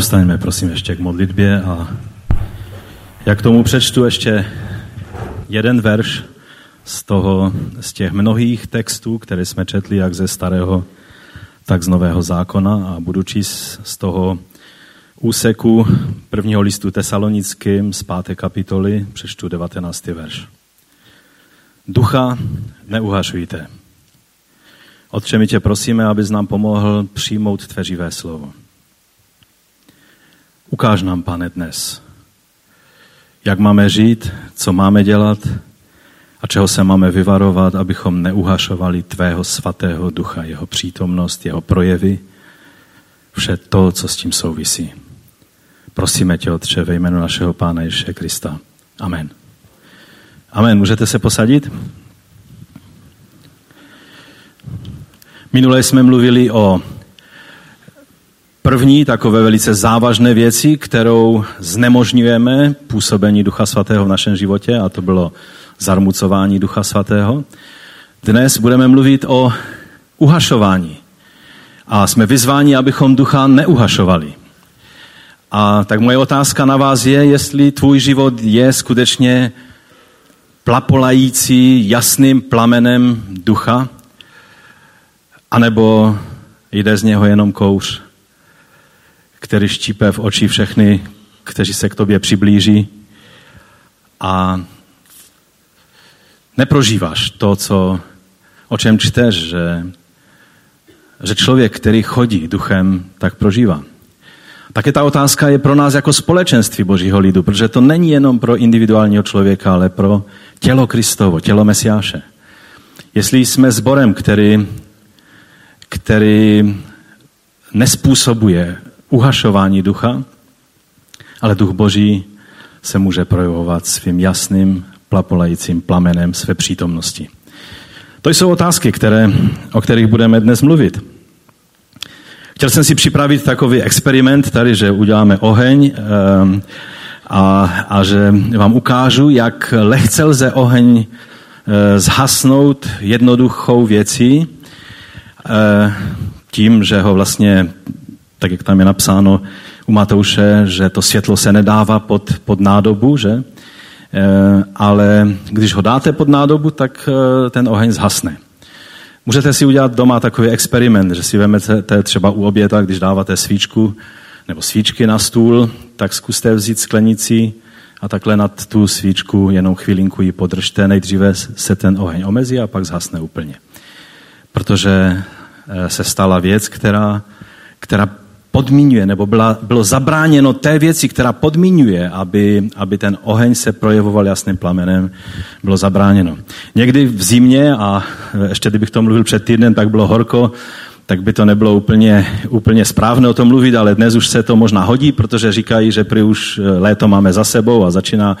Povstaňme, prosím, ještě k modlitbě a jak k tomu přečtu ještě jeden verš z, toho, z těch mnohých textů, které jsme četli jak ze starého, tak z nového zákona a budu číst z toho úseku prvního listu tesalonickým z páté kapitoly, přečtu 19. verš. Ducha neuhažujte. Otče, my tě prosíme, abys nám pomohl přijmout tvé živé slovo. Ukáž nám, pane, dnes, jak máme žít, co máme dělat a čeho se máme vyvarovat, abychom neuhašovali tvého svatého ducha, jeho přítomnost, jeho projevy, vše to, co s tím souvisí. Prosíme tě, Otče, ve jménu našeho Pána Ježíše Krista. Amen. Amen. Můžete se posadit? Minule jsme mluvili o první takové velice závažné věci, kterou znemožňujeme působení Ducha Svatého v našem životě, a to bylo zarmucování Ducha Svatého. Dnes budeme mluvit o uhašování. A jsme vyzváni, abychom ducha neuhašovali. A tak moje otázka na vás je, jestli tvůj život je skutečně plapolající jasným plamenem ducha, anebo jde z něho jenom kouř, který štípe v oči všechny, kteří se k tobě přiblíží a neprožíváš to, co, o čem čteš, že, že člověk, který chodí duchem, tak prožívá. Také ta otázka je pro nás jako společenství Božího lidu, protože to není jenom pro individuálního člověka, ale pro tělo Kristovo, tělo Mesiáše. Jestli jsme sborem, který, který nespůsobuje uhašování ducha, ale duch Boží se může projevovat svým jasným, plapolajícím plamenem své přítomnosti. To jsou otázky, které, o kterých budeme dnes mluvit. Chtěl jsem si připravit takový experiment tady, že uděláme oheň ehm, a, a že vám ukážu, jak lehce lze oheň eh, zhasnout jednoduchou věcí, eh, tím, že ho vlastně, tak jak tam je napsáno u Matouše, že to světlo se nedává pod, pod nádobu, že? Eh, ale když ho dáte pod nádobu, tak ten oheň zhasne. Můžete si udělat doma takový experiment, že si vezmete třeba u oběda, když dáváte svíčku nebo svíčky na stůl, tak zkuste vzít sklenici a takhle nad tu svíčku jenom chvilinku ji podržte. Nejdříve se ten oheň omezí a pak zhasne úplně. Protože eh, se stala věc, která, která podmínuje, nebo byla, bylo zabráněno té věci, která podmínuje, aby, aby ten oheň se projevoval jasným plamenem, bylo zabráněno. Někdy v zimě, a ještě kdybych to mluvil před týdnem, tak bylo horko, tak by to nebylo úplně, úplně správné o tom mluvit, ale dnes už se to možná hodí, protože říkají, že prý už léto máme za sebou a začíná,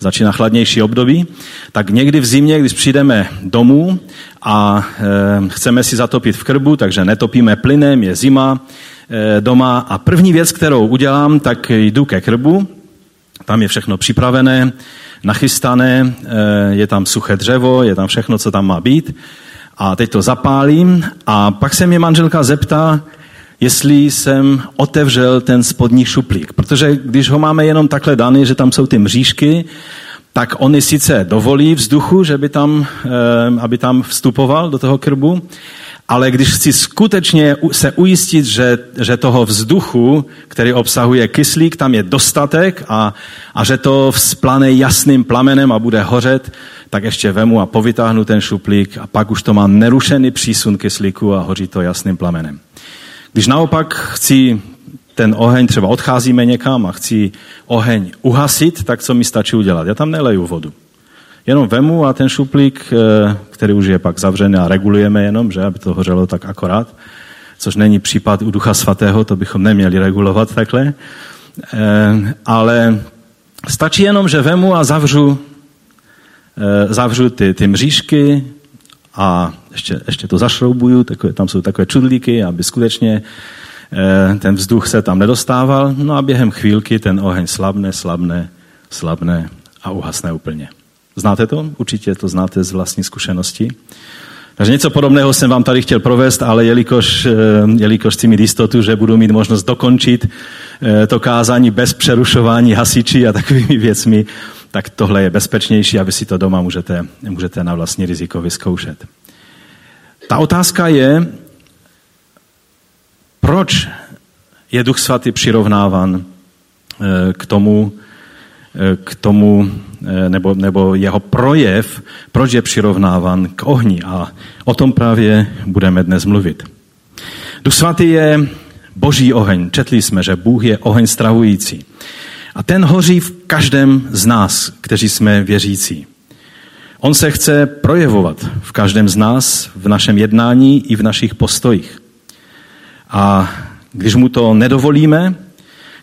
začíná chladnější období. Tak někdy v zimě, když přijdeme domů a e, chceme si zatopit v krbu, takže netopíme plynem, je zima, Eh, doma a první věc, kterou udělám, tak jdu ke krbu, tam je všechno připravené, nachystané, eh, je tam suché dřevo, je tam všechno, co tam má být. A teď to zapálím a pak se mě manželka zeptá, jestli jsem otevřel ten spodní šuplík. Protože když ho máme jenom takhle daný, že tam jsou ty mřížky, tak oni sice dovolí vzduchu, že by tam, eh, aby tam vstupoval do toho krbu, ale když chci skutečně se ujistit, že, že toho vzduchu, který obsahuje kyslík, tam je dostatek a, a že to vzplane jasným plamenem a bude hořet, tak ještě vemu a povytáhnu ten šuplík a pak už to má nerušený přísun kyslíku a hoří to jasným plamenem. Když naopak chci ten oheň, třeba odcházíme někam a chci oheň uhasit, tak co mi stačí udělat? Já tam neleju vodu. Jenom vemu a ten šuplík, eh, který už je pak zavřený a regulujeme jenom, že aby to hořelo tak akorát, což není případ u Ducha Svatého, to bychom neměli regulovat takhle, eh, ale stačí jenom, že vemu a zavřu, eh, zavřu ty, ty mřížky a ještě, ještě to zašroubuju, takové, tam jsou takové čudlíky, aby skutečně ten vzduch se tam nedostával, no a během chvílky ten oheň slabne, slabne, slabne a uhasne úplně. Znáte to? Určitě to znáte z vlastní zkušenosti. Takže něco podobného jsem vám tady chtěl provést, ale jelikož, eh, jelikož chci mít jistotu, že budu mít možnost dokončit eh, to kázání bez přerušování hasiči a takovými věcmi, tak tohle je bezpečnější a vy si to doma můžete, můžete na vlastní riziko vyzkoušet. Ta otázka je, proč je Duch Svatý přirovnáván eh, k tomu, k tomu nebo, nebo jeho projev, proč je přirovnáván k ohni. A o tom právě budeme dnes mluvit. Duch Svatý je boží oheň. Četli jsme, že Bůh je oheň strahující. A ten hoří v každém z nás, kteří jsme věřící. On se chce projevovat v každém z nás, v našem jednání i v našich postojích. A když mu to nedovolíme,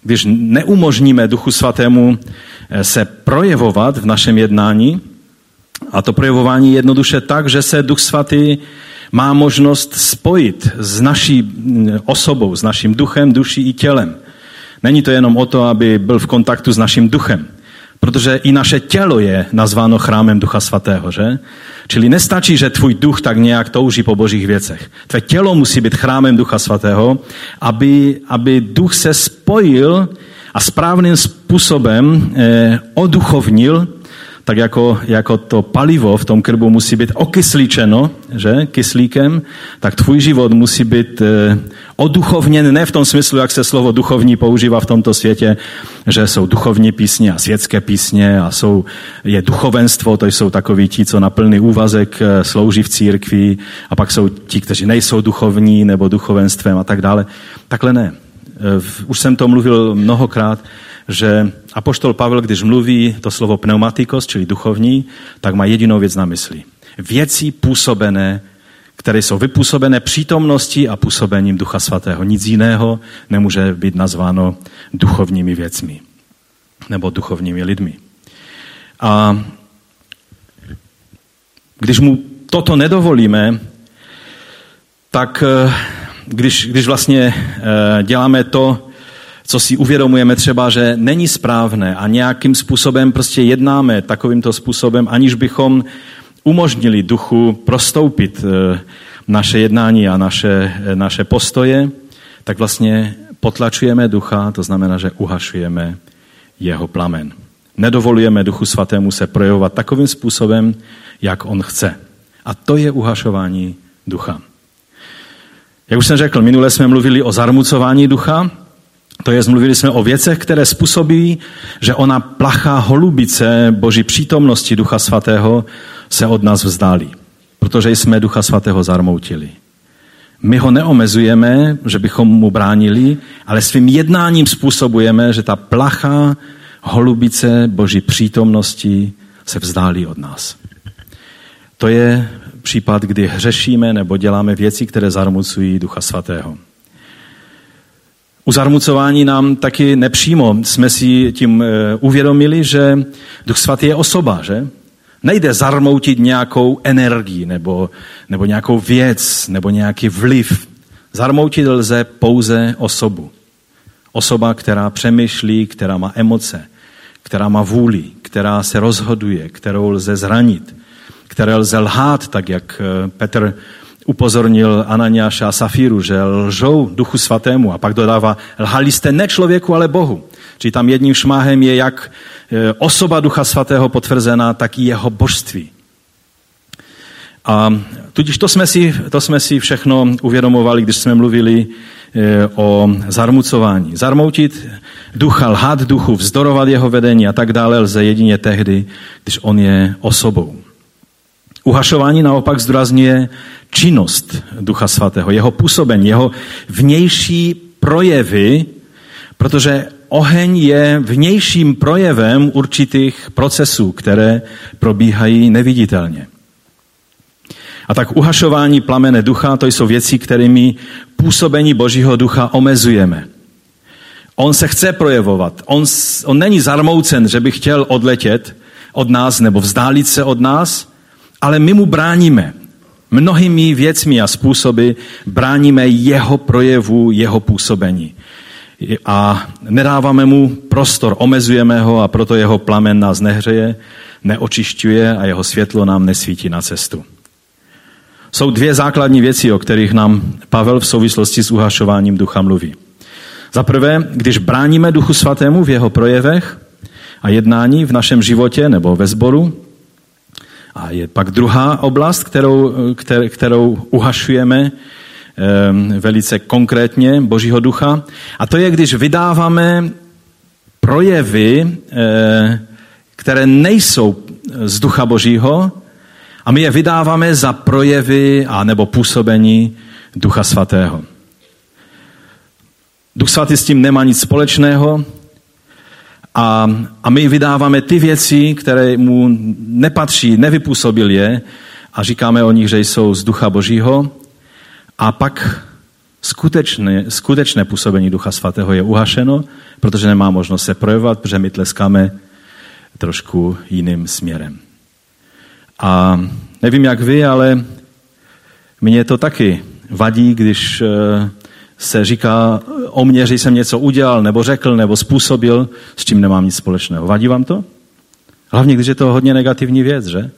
když neumožníme Duchu Svatému eh, se projevovat v našem jednání, a to projevování jednoduše tak, že se Duch Svatý má možnost spojit s naší mm, osobou, s naším duchem, duší i tělem. Není to jenom o to, aby byl v kontaktu s naším duchem, protože i naše tělo je nazváno chrámem Ducha Svatého, že? Čili nestačí, že tvůj duch tak nějak touží po božích věcech. Tvé tělo musí být chrámem Ducha Svatého, aby, aby duch se spojil a správným způsobem eh, oduchovnil tak jako, jako to palivo v tom krbu musí být okysličeno, že, kyslíkem, tak tvůj život musí být eh, oduchovněn, ne v tom smyslu, jak se slovo duchovní používá v tomto světě, že jsou duchovní písně a světské písně a jsou, je duchovenstvo, to jsou takoví ti, co na plný úvazek eh, slouží v církvi a pak jsou ti, kteří nejsou duchovní nebo duchovenstvem a tak dále. Takhle ne. Eh, už jsem to mluvil mnohokrát že apoštol Pavel, když mluví to slovo pneumatikos, čili duchovní, tak má jedinou věc na mysli. Věci působené, které jsou vypůsobené přítomností a působením Ducha Svatého. Nic jiného nemůže být nazváno duchovními věcmi nebo duchovními lidmi. A když mu toto nedovolíme, tak eh, když, když vlastně eh, děláme to, co si uvědomujeme třeba, že není správné a nějakým způsobem prostě jednáme takovýmto způsobem, aniž bychom umožnili duchu prostoupit eh, naše jednání a naše, eh, naše postoje, tak vlastně potlačujeme ducha, to znamená, že uhašujeme jeho plamen. Nedovolujeme duchu svatému se projevovat takovým způsobem, jak on chce. A to je uhašování ducha. Jak už jsem řekl, minule jsme mluvili o zarmucování ducha, to je, mluvili jsme o věcech, které způsobí, že ona plachá holubice Boží přítomnosti Ducha Svatého se od nás vzdálí, protože jsme Ducha Svatého zarmoutili. My ho neomezujeme, že bychom mu bránili, ale svým jednáním způsobujeme, že ta plachá holubice Boží přítomnosti se vzdálí od nás. To je případ, kdy hřešíme nebo děláme věci, které zarmucují Ducha Svatého. U zarmucování nám taky nepřímo jsme si tím eh, uvědomili, že Duch Svatý je osoba, že? Nejde zarmoutit nějakou energii nebo, nebo nějakou věc nebo nějaký vliv. Zarmoutit lze pouze osobu. Osoba, která přemýšlí, která má emoce, která má vůli, která se rozhoduje, kterou lze zranit, které lze lhát, tak jak eh, Petr upozornil Ananiáša a Safíru, že lžou duchu svatému a pak dodává, lhali jste ne člověku, ale Bohu. Či tam jedním šmáhem je jak e, osoba ducha svatého potvrzená, tak i jeho božství. A tudíž to jsme, si, to jsme si všechno uvědomovali, když jsme mluvili e, o zarmucování. Zarmoutit ducha, lhát duchu, vzdorovat jeho vedení a tak dále lze jedině tehdy, když on je osobou. Uhašování naopak zdůrazňuje činnost Ducha Svatého, jeho působení, jeho vnější projevy, protože oheň je vnějším projevem určitých procesů, které probíhají neviditelně. A tak uhašování plamene ducha, to jsou věci, kterými působení Božího ducha omezujeme. On se chce projevovat. On, on není zarmoucen, že by chtěl odletět od nás nebo vzdálit se od nás, ale my mu bráníme. Mnohými věcmi a způsoby bráníme jeho projevu, jeho působení. A nedáváme mu prostor, omezujeme ho a proto jeho plamen nás nehřeje, neočišťuje a jeho světlo nám nesvítí na cestu. Jsou dvě základní věci, o kterých nám Pavel v souvislosti s uhašováním ducha mluví. Za prvé, když bráníme Duchu Svatému v jeho projevech a jednání v našem životě nebo ve sboru. A je pak druhá oblast, kterou, kterou uhašujeme ehm, velice konkrétně Božího ducha. A to je, když vydáváme projevy, eh, které nejsou z ducha Božího, a my je vydáváme za projevy a nebo působení Ducha Svatého. Duch Svatý s tím nemá nic společného a, a my vydáváme ty věci, které mu nepatří, nevypůsobil je a říkáme o nich, že jsou z Ducha Božího a pak skutečné, skutečné působení Ducha Svatého je uhašeno, protože nemá možnost se projevovat, protože my tleskáme trošku jiným směrem. A nevím jak vy, ale mně to taky vadí, když eh, se říká o mě, že jsem něco udělal, nebo řekl, nebo způsobil, s čím nemám nic společného. Vadí vám to? Hlavně, když je to hodně negativní věc, že?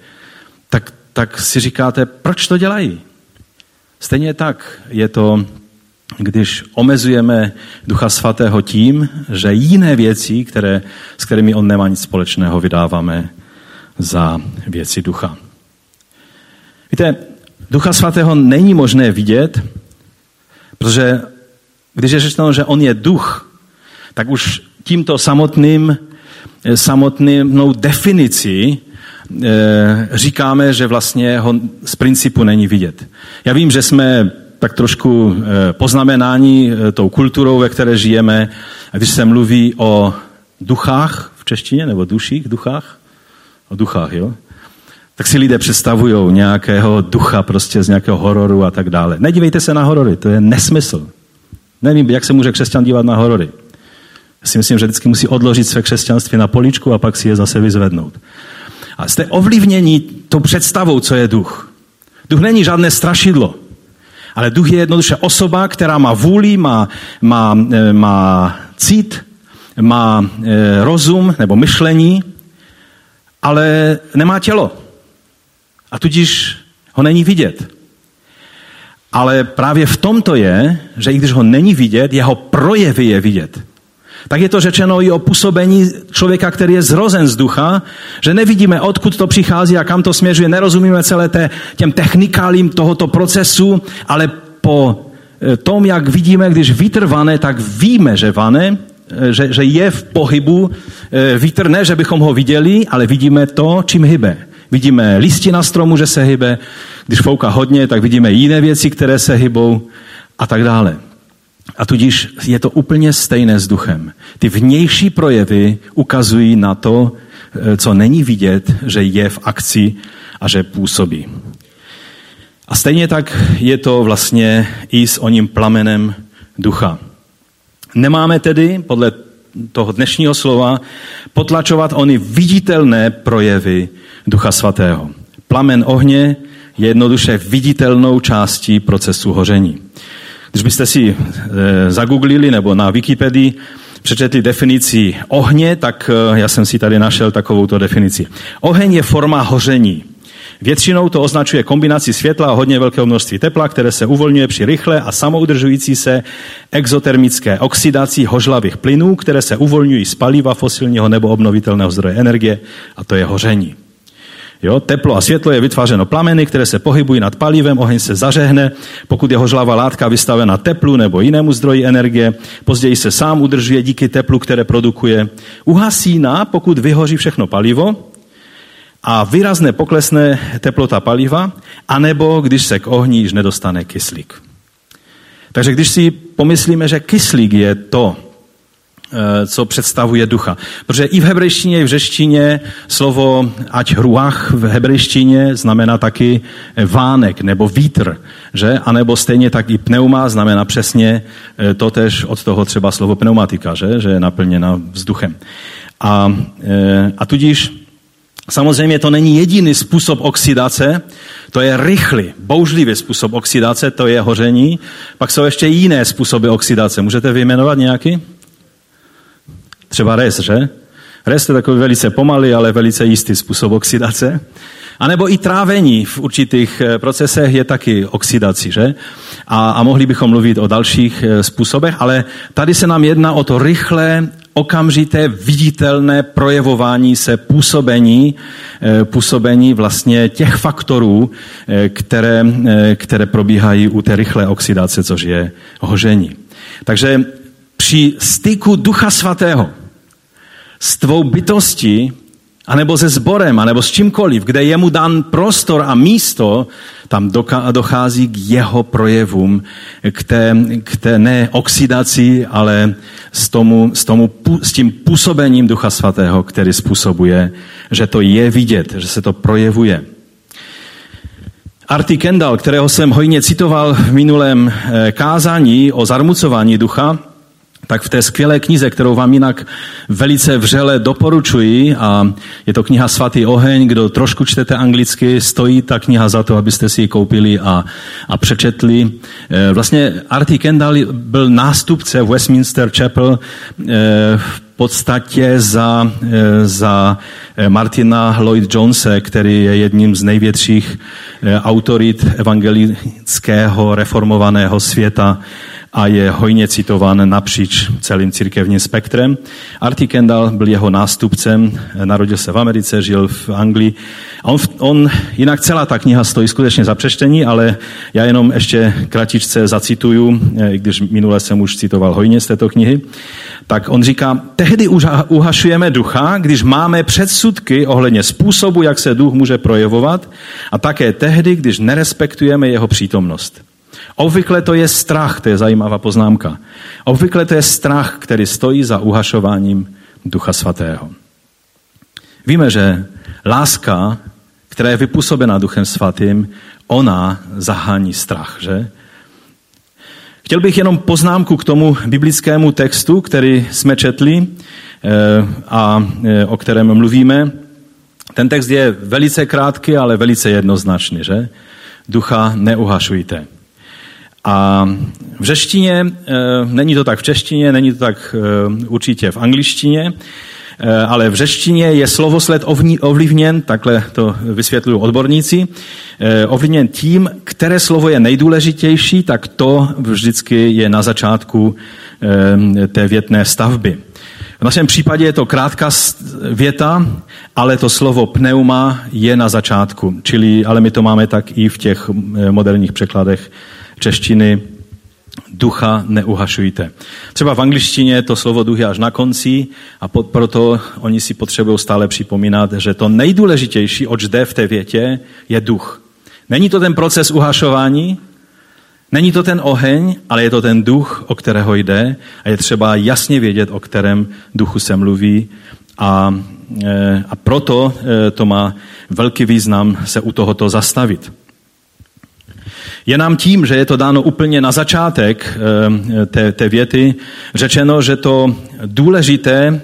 Tak, tak si říkáte, proč to dělají? Stejně tak je to, když omezujeme Ducha Svatého tím, že jiné věci, které, s kterými on nemá nic společného, vydáváme za věci ducha. Víte, Ducha Svatého není možné vidět, protože když je řečeno, že on je duch, tak už tímto samotným, samotnou definicí e, říkáme, že vlastně ho z principu není vidět. Já vím, že jsme tak trošku e, poznamenání tou kulturou, ve které žijeme, když se mluví o duchách v češtině, nebo duších, duchách, o duchách, jo? tak si lidé představují nějakého ducha prostě z nějakého hororu a tak dále. Nedívejte se na horory, to je nesmysl. Nevím, jak se může křesťan dívat na horory. Já si myslím, že vždycky musí odložit své křesťanství na poličku a pak si je zase vyzvednout. A jste ovlivněni tou představou, co je duch. Duch není žádné strašidlo, ale duch je jednoduše osoba, která má vůli, má, má, eh, má cít, má e, rozum nebo myšlení, ale nemá tělo. A tudíž ho není vidět. Ale právě v tomto je, že i když ho není vidět, jeho projevy je vidět. Tak je to řečeno i o působení člověka, který je zrozen z ducha, že nevidíme, odkud to přichází a kam to směřuje, nerozumíme celé té, těm technikálím tohoto procesu, ale po eh, tom, jak vidíme, když vítr vane, tak víme, že vane, eh, že, že je v pohybu eh, vítr, ne, že bychom ho viděli, ale vidíme to, čím hybe. Vidíme listi na stromu, že se hybe. Když fouká hodně, tak vidíme jiné věci, které se hybou a tak dále. A tudíž je to úplně stejné s duchem. Ty vnější projevy ukazují na to, eh, co není vidět, že je v akci a že působí. A stejně tak je to vlastně i s oním plamenem ducha. Nemáme tedy, podle toho dnešního slova, potlačovat ony viditelné projevy Ducha Svatého. Plamen ohně je jednoduše viditelnou částí procesu hoření. Když byste si e, zagooglili nebo na Wikipedii přečetli definici ohně, tak e, já jsem si tady našel takovouto definici. Oheň je forma hoření. Většinou to označuje kombinaci světla a hodně velkého množství tepla, které se uvolňuje při rychle a samoudržující se exotermické oxidaci hožlavých plynů, které se uvolňují z paliva fosilního nebo obnovitelného zdroje energie, a to je hoření. Jo, teplo a světlo je vytvářeno plameny, které se pohybují nad palivem, oheň se zařehne, pokud je hožlavá látka vystavena teplu nebo jinému zdroji energie, později se sám udržuje díky teplu, které produkuje. Uhasíná, pokud vyhoří všechno palivo a výrazně poklesne teplota paliva, anebo když se k ohni již nedostane kyslík. Takže když si pomyslíme, že kyslík je to, co představuje ducha. Protože i v hebrejštině, i v řeštině slovo ať hruach v hebrejštině znamená taky vánek nebo vítr, že? A nebo stejně tak i pneuma znamená přesně eh, totež od toho třeba slovo pneumatika, že? Že je naplněna vzduchem. A, eh, a tudíž Samozřejmě to není jediný způsob oxidace, to je rychlý, bouřlivý způsob oxidace, to je hoření. Pak jsou ještě jiné způsoby oxidace. Můžete vyjmenovat nějaký? Třeba res, že? Res je takový velice pomalý, ale velice jistý způsob oxidace. A nebo i trávení v určitých eh, procesech je taky oxidací, že? A, a mohli bychom mluvit o dalších eh, způsobech, ale tady se nám jedná o to rychlé, okamžité, viditelné projevování se působení, eh, působení vlastně těch faktorů, které, které probíhají u té rychlé oxidace, což je hoření. Takže při styku Ducha Svatého s tvou bytostí anebo se sborem, anebo s čímkoliv, kde je mu dan prostor a místo, tam dochází k jeho projevům, k té, k té ne oxidaci, ale s, tomu, s, tomu, s tím působením Ducha Svatého, který způsobuje, že to je vidět, že se to projevuje. Artie Kendall, kterého jsem hojně citoval v minulém eh, kázání o zarmucování ducha, tak v té skvělé knize, kterou vám jinak velice vřele doporučuji, a je to kniha Svatý oheň, kdo trošku čtete anglicky, stojí ta kniha za to, abyste si ji koupili a, a přečetli. E, vlastně Artie Kendall byl nástupce Westminster Chapel e, v podstatě za, e, za Martina Lloyd Jonese, který je jedním z největších autorit evangelického reformovaného světa a je hojně citován napříč celým církevním spektrem. Artie Kendall byl jeho nástupcem, narodil se v Americe, žil v Anglii. On, on, jinak celá ta kniha stojí skutečně za přečtení, ale já jenom ještě kratičce zacituju, i když minule jsem už citoval hojně z této knihy. Tak on říká, tehdy uhašujeme ducha, když máme předsudky ohledně způsobu, jak se duch může projevovat a také tehdy, když nerespektujeme jeho přítomnost. Obvykle to je strach, to je zajímavá poznámka. Obvykle to je strach, který stojí za uhašováním Ducha Svatého. Víme, že láska, která je vypůsobena Duchem Svatým, ona zahání strach, že? Chtěl bych jenom poznámku k tomu biblickému textu, který jsme četli eh, a eh, o kterém mluvíme. Ten text je velice krátký, ale velice jednoznačný, že? Ducha neuhašujte. A v řeštině, eh, není to tak v češtině, není to tak eh, určitě v angličtině, eh, ale v řeštině je slovosled ovlivněn, takhle to vysvětlují odborníci, ovlivněn tím, které slovo je nejdůležitější, tak to vždycky je na začátku té větné stavby. V našem případě je to krátká věta, ale to slovo pneuma je na začátku, čili, ale my to máme tak i v těch moderních překladech češtiny ducha neuhašujte. Třeba v angličtině to slovo duch je až na konci a proto oni si potřebují stále připomínat, že to nejdůležitější, oč jde v té větě, je duch. Není to ten proces uhašování, není to ten oheň, ale je to ten duch, o kterého jde a je třeba jasně vědět, o kterém duchu se mluví a, e, a proto e, to má velký význam se u tohoto zastavit. Je nám tím, že je to dáno úplně na začátek eh, té, té věty, řečeno, že to důležité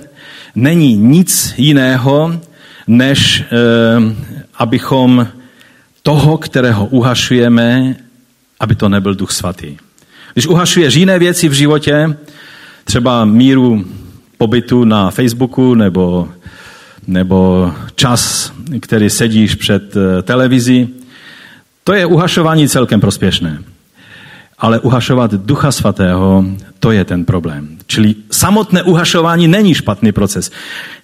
není nic jiného, než eh, abychom toho, kterého uhašujeme, aby to nebyl Duch Svatý. Když uhašuješ jiné věci v životě, třeba míru pobytu na Facebooku nebo, nebo čas, který sedíš před eh, televizí, to je uhašování celkem prospěšné. Ale uhašovat Ducha Svatého, to je ten problém. Čili samotné uhašování není špatný proces.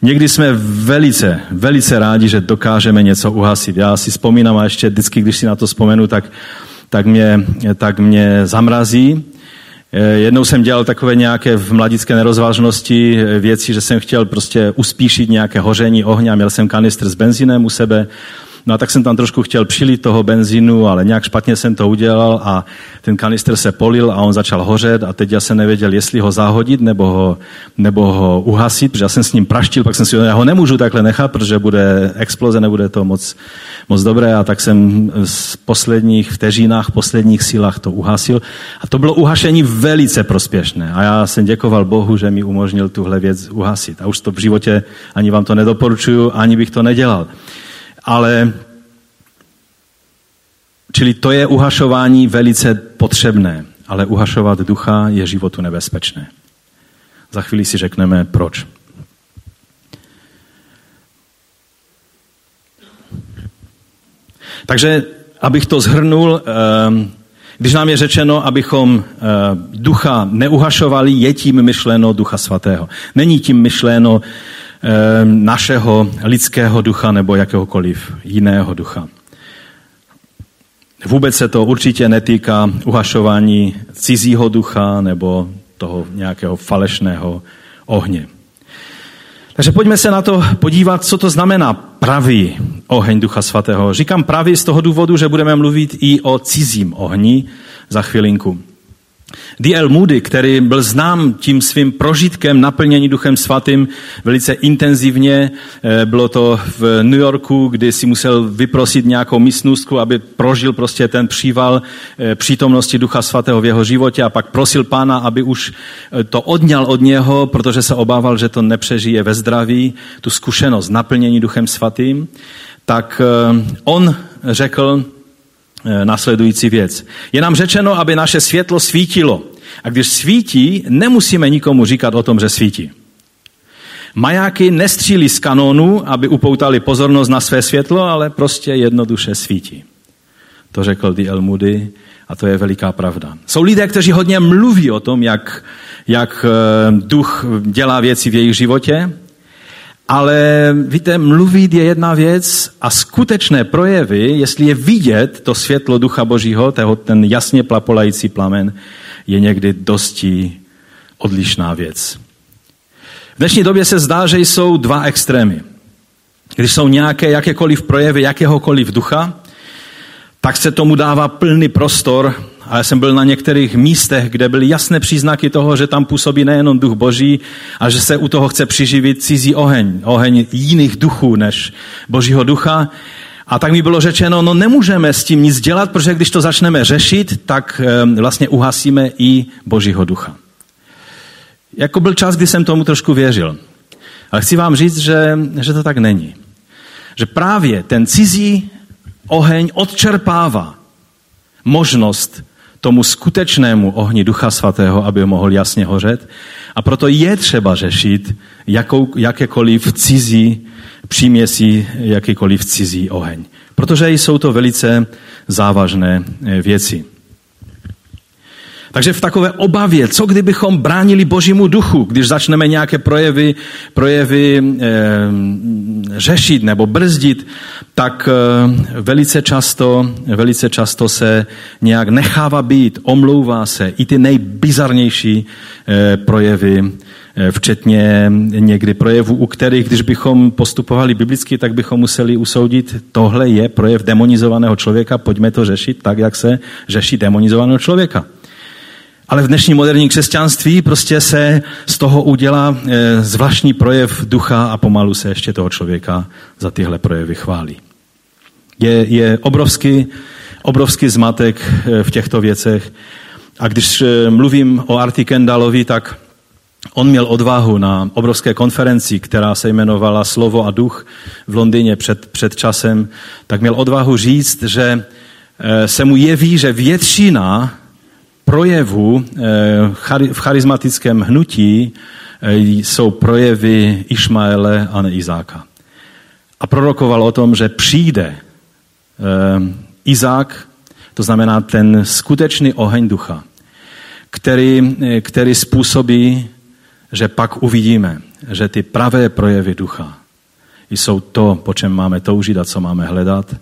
Někdy jsme velice, velice rádi, že dokážeme něco uhasit. Já si vzpomínám a ještě vždycky, když si na to vzpomenu, tak, tak, mě, tak mě zamrazí. Jednou jsem dělal takové nějaké v mladické nerozvážnosti věci, že jsem chtěl prostě uspíšit nějaké hoření ohně. Měl jsem kanistr s benzínem u sebe No a tak jsem tam trošku chtěl přilít toho benzínu, ale nějak špatně jsem to udělal a ten kanister se polil a on začal hořet a teď já jsem nevěděl, jestli ho zahodit nebo ho, nebo ho uhasit, protože já jsem s ním praštil, pak jsem si já ho nemůžu takhle nechat, protože bude exploze, nebude to moc, moc dobré a tak jsem z posledních vteřinách, posledních silách to uhasil. A to bylo uhašení velice prospěšné a já jsem děkoval Bohu, že mi umožnil tuhle věc uhasit. A už to v životě ani vám to nedoporučuju, ani bych to nedělal ale čili to je uhašování velice potřebné, ale uhašovat ducha je životu nebezpečné. Za chvíli si řekneme proč. Takže, abych to zhrnul, ehm, když nám je řečeno, abychom eh, ducha neuhašovali, je tím myšleno ducha svatého. Není tím myšleno ehm, našeho lidského ducha nebo jakéhokoliv jiného ducha. Vůbec se to určitě netýká uhašování cizího ducha nebo toho nějakého falešného ohně. Takže pojďme se na to podívat, co to znamená pravý oheň Ducha Svatého. Říkám pravý z toho důvodu, že budeme mluvit i o cizím ohni za chvilinku. D.L. Moody, který byl znám tím svým prožitkem naplnění Duchem Svatým velice intenzivně, eh, bylo to v New Yorku, kdy si musel vyprosit nějakou místnostku, aby prožil prostě ten příval eh, přítomnosti Ducha Svatého v jeho životě a pak prosil pána, aby už eh, to odňal od něho, protože se obával, že to nepřežije ve zdraví, tu zkušenost naplnění Duchem Svatým, tak on řekl, následující věc. Je nám řečeno, aby naše světlo svítilo. A když svítí, nemusíme nikomu říkat o tom, že svítí. Majáky nestřílí z kanónu, aby upoutali pozornost na své světlo, ale prostě jednoduše svítí. To řekl D.L. Moody a to je veliká pravda. Jsou lidé, kteří hodně mluví o tom, jak, jak eh, duch dělá věci v jejich životě, ale víte, mluvit je jedna věc a skutečné projevy, jestli je vidět to světlo Ducha Božího, ten jasně plapolající plamen, je někdy dosti odlišná věc. V dnešní době se zdá, že jsou dva extrémy. Když jsou nějaké jakékoliv projevy jakéhokoliv ducha, tak se tomu dává plný prostor a já jsem byl na některých místech, kde byly jasné příznaky toho, že tam působí nejenom duch boží a že se u toho chce přiživit cizí oheň, oheň jiných duchů než božího ducha. A tak mi bylo řečeno, no nemůžeme s tím nic dělat, protože když to začneme řešit, tak vlastně uhasíme i božího ducha. Jako byl čas, kdy jsem tomu trošku věřil. Ale chci vám říct, že, že to tak není. Že právě ten cizí oheň odčerpává možnost tomu skutečnému ohni Ducha Svatého, aby mohl jasně hořet. A proto je třeba řešit jakou, jakékoliv cizí příměsí, jakýkoliv cizí oheň. Protože jsou to velice závažné eh, věci. Takže v takové obavě, co kdybychom bránili Božímu duchu, když začneme nějaké projevy, projevy e, řešit nebo brzdit, tak e, velice často, velice často se nějak nechává být, omlouvá se i ty nejbizarnější e, projevy, e, včetně někdy projevů, u kterých, když bychom postupovali biblicky, tak bychom museli usoudit, tohle je projev demonizovaného člověka, pojďme to řešit tak, jak se řeší demonizovaného člověka. Ale v dnešní moderní křesťanství prostě se z toho udělá eh, zvláštní projev ducha a pomalu se ještě toho člověka za tyhle projevy chválí. Je, je obrovský, obrovský zmatek eh, v těchto věcech. A když eh, mluvím o Arti Kendalovi, tak on měl odvahu na obrovské konferenci, která se jmenovala Slovo a duch v Londýně před, před časem, tak měl odvahu říct, že se mu jeví, že většina projevů eh, v charismatickém hnutí eh, jsou projevy Išmaele a ne Izáka. A prorokoval o tom, že přijde eh, Izák, to znamená ten skutečný oheň ducha, který, který způsobí, že pak uvidíme, že ty pravé projevy ducha jsou to, po čem máme toužit a co máme hledat,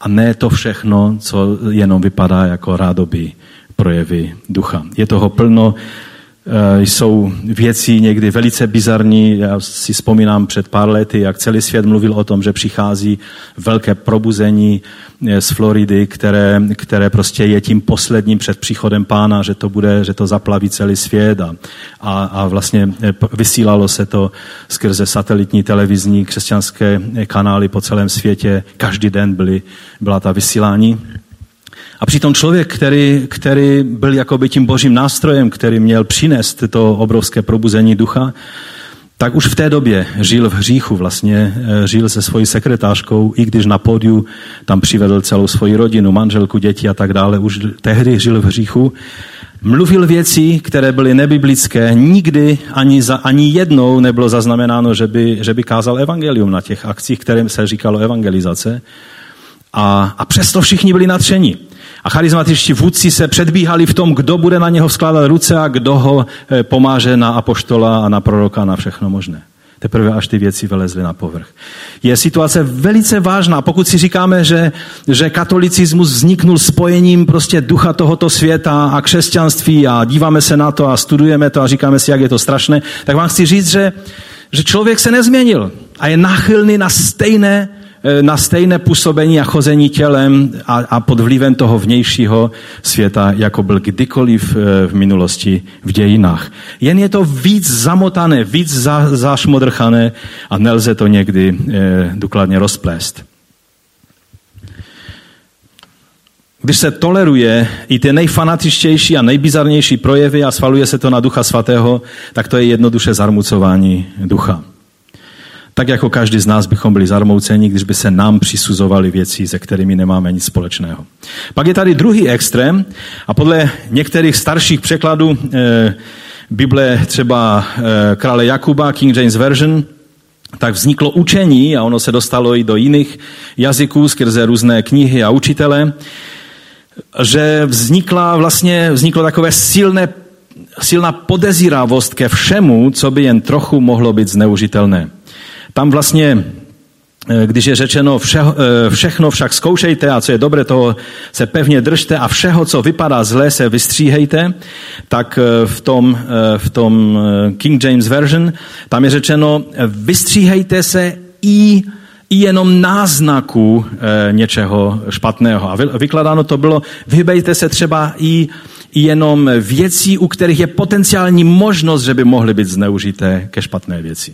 a ne to všechno, co jenom vypadá jako rádoby projevy ducha. Je toho plno, eh, jsou věci někdy velice bizarní. Já si vzpomínám před pár lety, jak celý svět mluvil o tom, že přichází velké probuzení eh, z Floridy, které, které prostě je tím posledním před příchodem pána, že to bude, že to zaplaví celý svět a, a, a vlastně eh, vysílalo se to skrze satelitní televizní křesťanské kanály po celém světě. Každý den byly, byla ta vysílání. A přitom člověk, který, který byl jakoby tím božím nástrojem, který měl přinést to obrovské probuzení ducha, tak už v té době žil v hříchu vlastně, eh, žil se svojí sekretářkou, i když na pódiu tam přivedl celou svoji rodinu, manželku, děti a tak dále, už tehdy žil v hříchu. Mluvil věci, které byly nebiblické, nikdy ani, za, ani jednou nebylo zaznamenáno, že by, že by kázal evangelium na těch akcích, kterým se říkalo evangelizace. A, a přesto všichni byli natření. A charizmatičtí vůdci se předbíhali v tom, kdo bude na něho skládat ruce a kdo ho eh, pomáže na apoštola a na proroka a na všechno možné. Teprve až ty věci vylezly na povrch. Je situace velice vážná. Pokud si říkáme, že, že katolicismus vzniknul spojením prostě ducha tohoto světa a křesťanství a díváme se na to a studujeme to a říkáme si, jak je to strašné, tak vám chci říct, že, že člověk se nezměnil a je náchylný na stejné na stejné působení a chození tělem a, a pod vlivem toho vnějšího světa, jako byl kdykoliv eh, v minulosti v dějinách. Jen je to víc zamotané, víc za, zašmodrchané a nelze to někdy eh, důkladně rozplést. Když se toleruje i ty nejfanatičtější a nejbizarnější projevy a svaluje se to na Ducha Svatého, tak to je jednoduše zarmucování ducha. Tak jako každý z nás bychom byli zarmouceni, když by se nám přisuzovali věci, se kterými nemáme nic společného. Pak je tady druhý extrém a podle některých starších překladů e, Bible třeba e, krále Jakuba, King James Version, tak vzniklo učení a ono se dostalo i do jiných jazyků skrze různé knihy a učitele, že vznikla vlastně, vzniklo takové silné, silná podezíravost ke všemu, co by jen trochu mohlo být zneužitelné. Tam vlastně eh, když je řečeno vše, eh, všechno však zkoušejte a co je dobré, toho se pevně držte a všeho, co vypadá zlé, se vystříhejte, tak eh, v tom, v tom King James Version tam je řečeno vystříhejte se i i jenom náznaku něčeho špatného. A vykladáno to bylo, vyhybejte se třeba i, i jenom věcí, u kterých je potenciální možnost, že by mohly být zneužité ke špatné věci.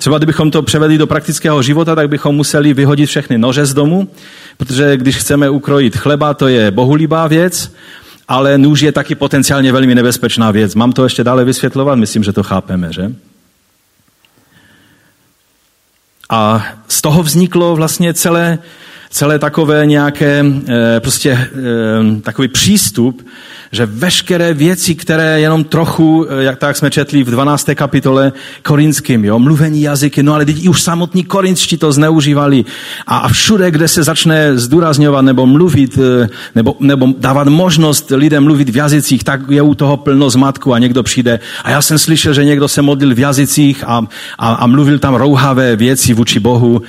Třeba kdybychom to převedli do praktického života, tak bychom museli vyhodit všechny nože z domu, protože když chceme ukrojit chleba, to je bohulibá věc, ale nůž je taky potenciálně velmi nebezpečná věc. Mám to ještě dále vysvětlovat? Myslím, že to chápeme, že? A z toho vzniklo vlastně celé, celé takové nějaké, eh, prostě eh, takový přístup, že veškeré věci, které jenom trochu, eh, jak tak jsme četli v 12. kapitole korinským, jo, mluvení jazyky, no ale i už samotní korinčtí to zneužívali a, a všude, kde se začne zdůrazňovat nebo mluvit, nebo, nebo dávat možnost lidem mluvit v jazycích, tak je u toho plno zmatku a někdo přijde. A já jsem slyšel, že někdo se modlil v jazycích a, a, a mluvil tam rouhavé věci vůči Bohu.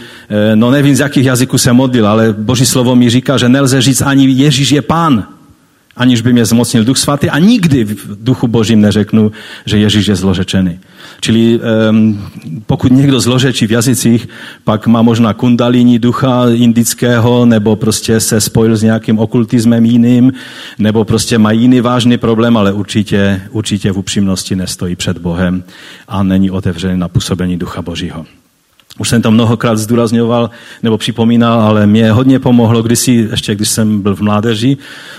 No nevím, z jakých jazyků se modlil, ale Boží slovo mi říká, že nelze říct ani Ježíš je pán aniž by mě zmocnil Duch Svatý a nikdy v Duchu Božím neřeknu, že Ježíš je zlořečený. Čili um, pokud někdo zlořečí v jazycích, pak má možná kundalíní ducha indického, nebo prostě se spojil s nějakým okultismem jiným, nebo prostě má jiný vážný problém, ale určitě, určitě v upřímnosti nestojí před Bohem a není otevřený na působení Ducha Božího. Už jsem to mnohokrát zdůrazňoval nebo připomínal, ale mě hodně pomohlo kdysi, ještě když jsem byl v mládeži,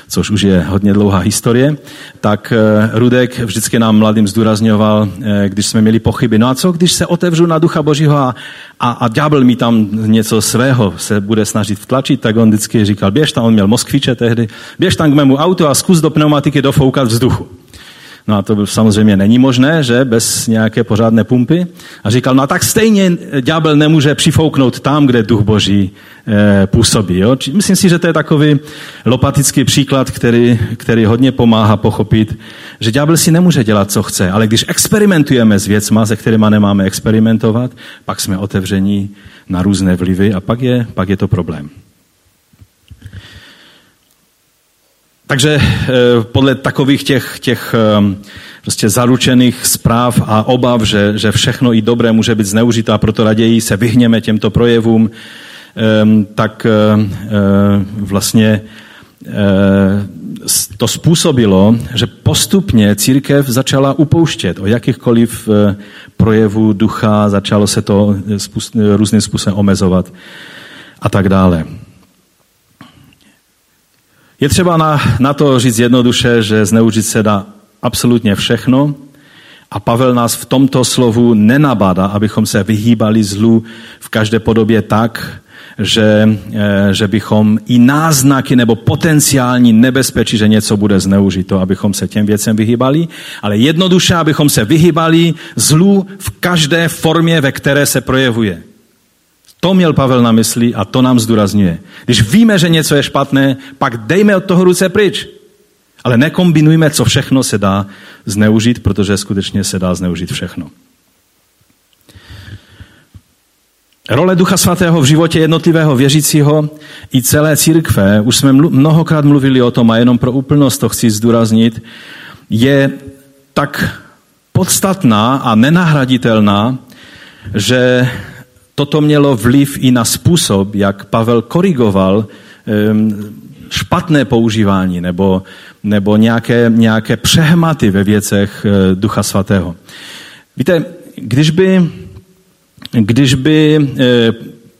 což už je hodně dlouhá historie, tak eh, Rudek vždycky nám mladým zdůrazňoval, eh, když jsme měli pochyby. No a co, když se otevřu na Ducha Božího a, a, a ďábel mi tam něco svého se bude snažit vtlačit, tak on vždycky říkal, běž tam, on měl Moskviče tehdy, běž tam k mému autu a zkus do pneumatiky dofoukat vzduchu. No a to samozřejmě není možné, že bez nějaké pořádné pumpy. A říkal, no a tak stejně ďábel nemůže přifouknout tam, kde duch boží e, působí. Jo? Myslím si, že to je takový lopatický příklad, který, který hodně pomáhá pochopit, že ďábel si nemůže dělat, co chce, ale když experimentujeme s věcma, se kterými nemáme experimentovat, pak jsme otevření na různé vlivy a pak je, pak je to problém. Takže eh, podle takových těch, těch eh, prostě zaručených zpráv a obav, že, že všechno i dobré může být zneužito a proto raději se vyhněme těmto projevům, eh, tak vlastně to způsobilo, že postupně církev začala upouštět o jakýchkoliv projevů ducha, začalo se to různým způsobem omezovat a tak dále. Je třeba na, na to říct jednoduše, že zneužit se dá absolutně všechno a Pavel nás v tomto slovu nenabádá, abychom se vyhýbali zlu v každé podobě tak, že, eh, že bychom i náznaky nebo potenciální nebezpečí, že něco bude zneužito, abychom se těm věcem vyhýbali, ale jednoduše, abychom se vyhýbali zlu v každé formě, ve které se projevuje. To měl Pavel na mysli a to nám zdůrazňuje. Když víme, že něco je špatné, pak dejme od toho ruce pryč. Ale nekombinujme, co všechno se dá zneužít, protože skutečně se dá zneužít všechno. Role Ducha Svatého v životě jednotlivého věřícího i celé církve, už jsme mnohokrát mluvili o tom a jenom pro úplnost to chci zdůraznit, je tak podstatná a nenahraditelná, že toto mělo vliv i na způsob, jak Pavel korigoval špatné používání nebo, nebo nějaké, nějaké přehmaty ve věcech eh, Ducha Svatého. Víte, když by když by e,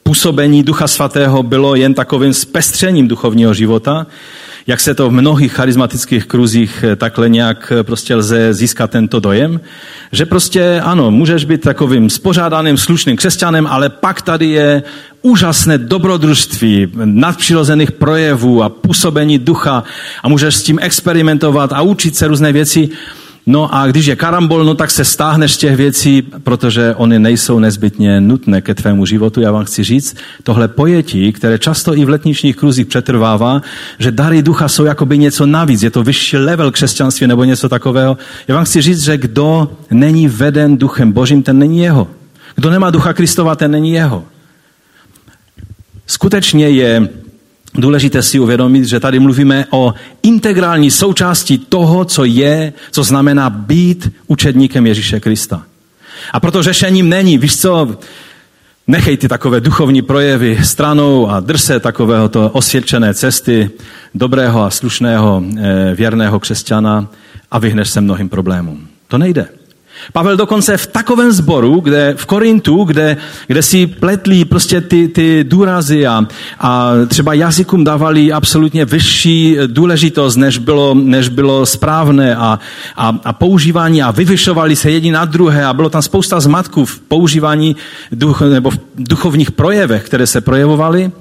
působení Ducha Svatého bylo jen takovým zpestřením duchovního života, jak se to v mnohých charismatických kruzích e, takhle nějak e, prostě lze získat tento dojem, že prostě ano, můžeš být takovým spořádaným, slušným křesťanem, ale pak tady je úžasné dobrodružství, nadpřirozených projevů a působení ducha a můžeš s tím experimentovat a učit se různé věci. No a když je karambol, no tak se stáhneš z těch věcí, protože oni nejsou nezbytně nutné ke tvému životu. Já vám chci říct, tohle pojetí, které často i v letničních kruzích přetrvává, že dary ducha jsou jakoby něco navíc, je to vyšší level křesťanství nebo něco takového. Já vám chci říct, že kdo není veden duchem božím, ten není jeho. Kdo nemá ducha Kristova, ten není jeho. Skutečně je důležité si uvědomit, že tady mluvíme o integrální součásti toho, co je, co znamená být učedníkem Ježíše Krista. A proto řešením není, víš co, nechej ty takové duchovní projevy stranou a drž se takovéhoto osvědčené cesty dobrého a slušného eh, věrného křesťana a vyhneš se mnohým problémům. To nejde. Pavel dokonce v takovém sboru, kde v Korintu, kde, kde si pletli prostě ty, ty důrazy a, a třeba jazykům dávali absolutně vyšší důležitost, než bylo, než bylo správné a, a, a používání a vyvyšovali se jedni na druhé a bylo tam spousta zmatků v používání duch, nebo v duchovních projevech, které se projevovaly.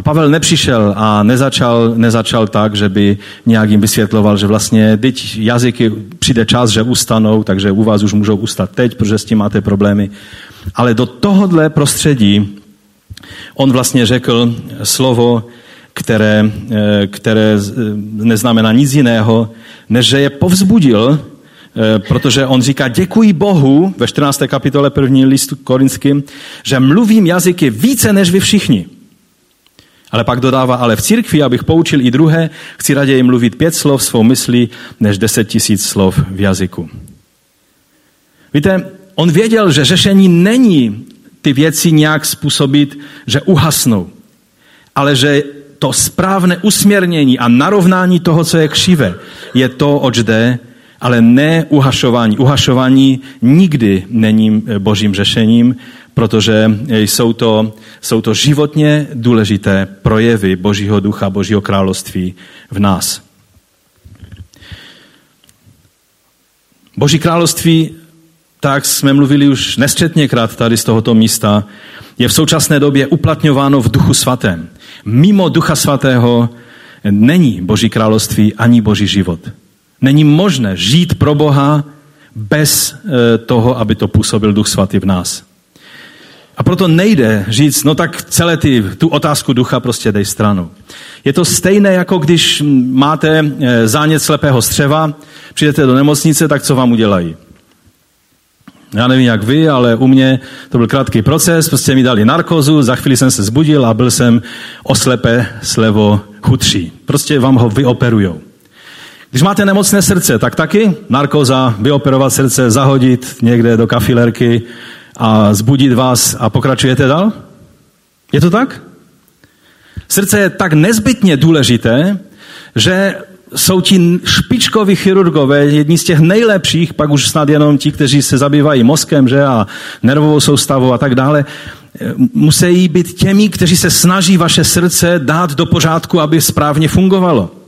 A Pavel nepřišel a nezačal, nezačal tak, že by nějak jim vysvětloval, že vlastně teď jazyky přijde čas, že ustanou, takže u vás už můžou ustat teď, protože s tím máte problémy. Ale do tohohle prostředí on vlastně řekl slovo, které, eh, které neznamená nic jiného, než že je povzbudil, eh, protože on říká, děkuji Bohu ve 14. kapitole první listu korinským, že mluvím jazyky více než vy všichni. Ale pak dodává, ale v církvi, abych poučil i druhé, chci raději mluvit pět slov svou myslí, než deset tisíc slov v jazyku. Víte, on věděl, že řešení není ty věci nějak způsobit, že uhasnou, ale že to správné usměrnění a narovnání toho, co je křivé, je to, oč jde, ale ne uhašování. Uhašování nikdy není božím řešením, protože jsou to, jsou to životně důležité projevy Božího ducha, Božího království v nás. Boží království, tak jsme mluvili už nesčetněkrát tady z tohoto místa, je v současné době uplatňováno v duchu svatém. Mimo ducha svatého není Boží království ani Boží život. Není možné žít pro Boha bez eh, toho, aby to působil duch svatý v nás. A proto nejde říct, no tak celé ty, tu otázku ducha prostě dej stranu. Je to stejné, jako když máte eh, zánět slepého střeva, přijdete do nemocnice, tak co vám udělají? Já nevím, jak vy, ale u mě to byl krátký proces, prostě mi dali narkozu, za chvíli jsem se zbudil a byl jsem oslepe slevo chudší. Prostě vám ho vyoperujou. Když máte nemocné srdce, tak taky narkoza, vyoperovat srdce, zahodit někde do kafilerky, a zbudit vás a pokračujete dál? Je to tak? Srdce je tak nezbytně důležité, že jsou ti špičkoví chirurgové, jedni z těch nejlepších, pak už snad jenom ti, kteří se zabývají mozkem že, a nervovou soustavou a tak dále, musí být těmi, kteří se snaží vaše srdce dát do pořádku, aby správně fungovalo.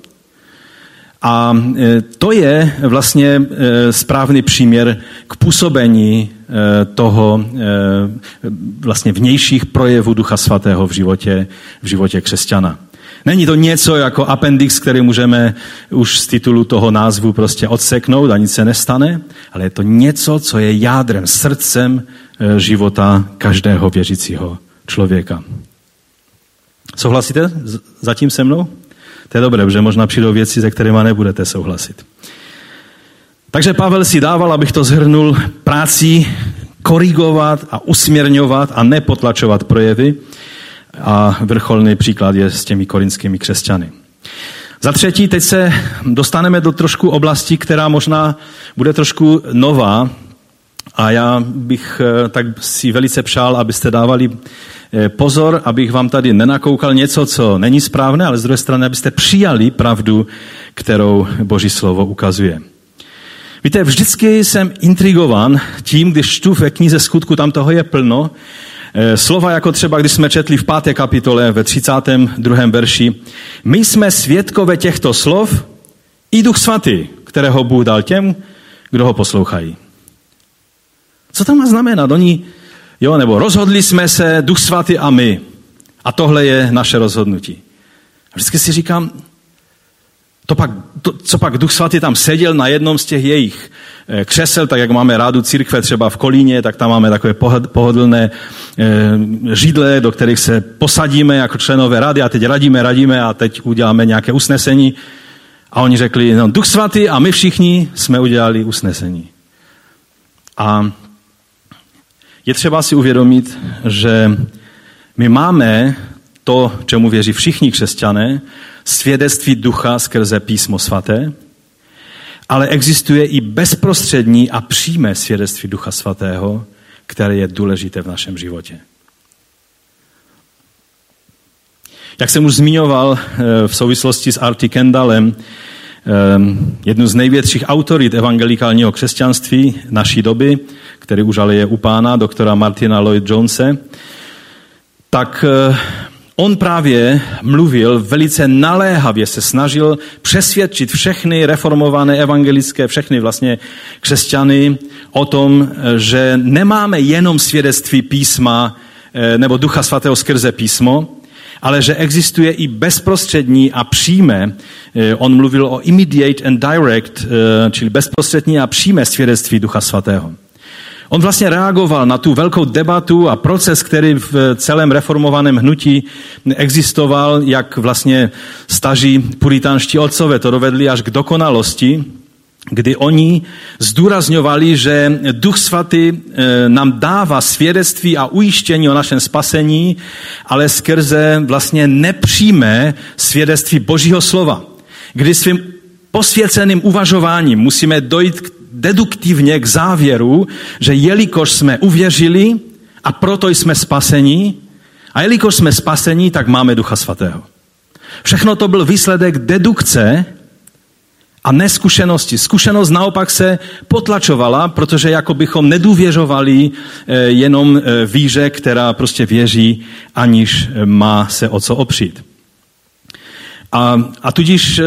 A e, to je vlastně e, správný příměr k působení e, toho vlastně vnějších projevů Ducha Svatého v životě, v životě křesťana. Není to něco jako appendix, který můžeme už z titulu toho názvu prostě odseknout a nic se nestane, ale je to něco, co je jádrem, srdcem života každého věřícího člověka. Souhlasíte zatím se mnou? To je dobré, protože možná přijdou věci, se kterými nebudete souhlasit. Takže Pavel si dával, abych to zhrnul, práci korigovat a usměrňovat a nepotlačovat projevy. A vrcholný příklad je s těmi korinskými křesťany. Za třetí, teď se dostaneme do trošku oblasti, která možná bude trošku nová. A já bych eh, tak si velice přál, abyste dávali eh, pozor, abych vám tady nenakoukal něco, co není správné, ale z druhé strany, abyste přijali pravdu, kterou Boží slovo ukazuje. Víte, vždycky jsem intrigovan tím, když čtu ve knize skutku, tam toho je plno, eh, Slova jako třeba, když jsme četli v páté kapitole ve 32. verši. My jsme svědkové těchto slov i Duch Svatý, kterého Bůh dal těm, kdo ho poslouchají. Co to má znamenat? Oni, jo, nebo rozhodli jsme se, Duch Svatý a my. A tohle je naše rozhodnutí. A vždycky si říkám, to pak, to, co pak Duch Svatý tam seděl na jednom z těch jejich eh, křesel, tak jak máme rádu církve třeba v Kolíně, tak tam máme takové pohodlné eh, židle, do kterých se posadíme jako členové rady a teď radíme, radíme a teď uděláme nějaké usnesení. A oni řekli, no, Duch Svatý a my všichni jsme udělali usnesení. A je třeba si uvědomit, že my máme to, čemu věří všichni křesťané, svědectví ducha skrze písmo svaté, ale existuje i bezprostřední a přímé svědectví ducha svatého, které je důležité v našem životě. Jak jsem už zmiňoval eh, v souvislosti s Arty Kendallem, jednu z největších autorit evangelikálního křesťanství naší doby, který už ale je u pána, doktora Martina Lloyd Jonese, tak eh, on právě mluvil velice naléhavě, se snažil přesvědčit všechny reformované evangelické, všechny vlastně křesťany o tom, že nemáme jenom svědectví písma eh, nebo ducha svatého skrze písmo, ale že existuje i bezprostřední a přímé, eh, on mluvil o immediate and direct, čili bezprostřední a přímé svědectví ducha svatého. On vlastně reagoval na tu velkou debatu a proces, který v celém reformovaném hnutí existoval, jak vlastně staží puritánští otcové to dovedli až k dokonalosti, kdy oni zdůrazňovali, že Duch Svatý e, nám dává svědectví a ujištění o našem spasení, ale skrze vlastně nepřímé svědectví Božího slova, kdy svým posvěceným uvažováním musíme dojít deduktivně k závěru, že jelikož jsme uvěřili a proto jsme spasení, a jelikož jsme spasení, tak máme Ducha Svatého. Všechno to byl výsledek dedukce a neskušenosti. Zkušenost naopak se potlačovala, protože jako bychom nedůvěřovali eh, jenom eh, víře, která prostě věří, aniž má se o co opřít. A, a tudíž eh,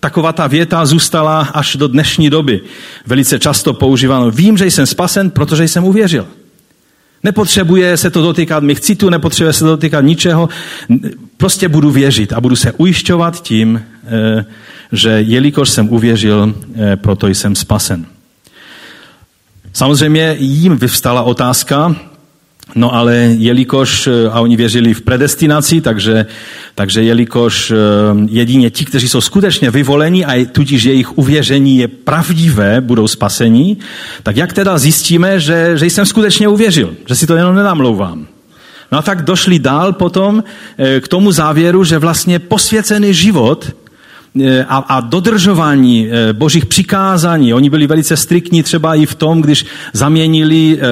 taková ta věta zůstala až do dnešní doby. Velice často používáno. Vím, že jsem spasen, protože jsem uvěřil. Nepotřebuje se to dotýkat mých citů, nepotřebuje se to dotýkat ničeho. Prostě budu věřit a budu se ujišťovat tím, eh, že jelikož jsem uvěřil, eh, proto jsem spasen. Samozřejmě jim vyvstala otázka, No ale jelikož, eh, a oni věřili v predestinaci, takže, takže jelikož eh, jedině ti, kteří jsou skutečně vyvoleni a tudíž jejich uvěření je pravdivé, budou spasení, tak jak teda zjistíme, že, že jsem skutečně uvěřil, že si to jenom nenamlouvám. No a tak došli dál potom eh, k tomu závěru, že vlastně posvěcený život E, a, a dodržování e, božích přikázání. Oni byli velice striktní třeba i v tom, když zaměnili e,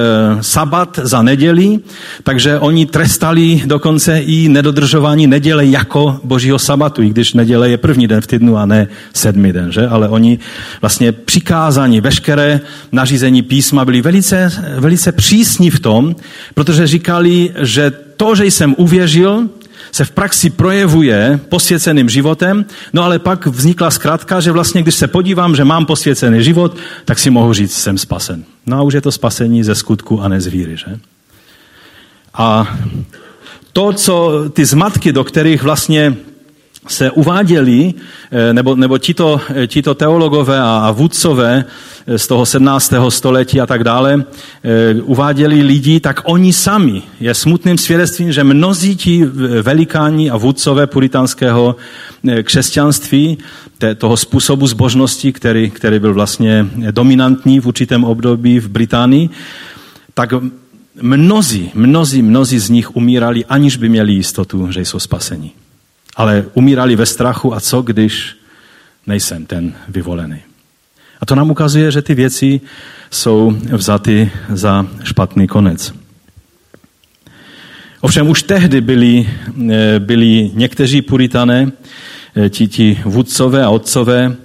sabat za neděli, takže oni trestali dokonce i nedodržování neděle jako božího sabatu, i když neděle je první den v týdnu a ne sedmý den, že? Ale oni vlastně přikázání, veškeré nařízení písma byli velice, velice přísní v tom, protože říkali, že to, že jsem uvěřil, se v praxi projevuje posvěceným životem, no ale pak vznikla zkrátka, že vlastně, když se podívám, že mám posvěcený život, tak si mohu říct, jsem spasen. No a už je to spasení ze skutku a ne z víry, že? A to, co ty zmatky, do kterých vlastně se uváděli, eh, nebo, nebo tito, eh, tito teologové a vůdcové eh, z toho 17. století a tak dále, uváděli lidi, tak oni sami je smutným svědectvím, že mnozí ti velikáni a vůdcové puritánského křesťanství, toho způsobu zbožnosti, který, který byl vlastně dominantní v určitém období v Británii, tak mnozí, mnozí, mnozí z nich umírali, aniž by měli jistotu, že jsou spaseni ale umírali ve strachu a co, když nejsem ten vyvolený. A to nám ukazuje, že ty věci jsou vzaty za špatný konec. Ovšem už tehdy byli, eh, byli někteří puritané, eh, ti, ti vůdcové a otcové,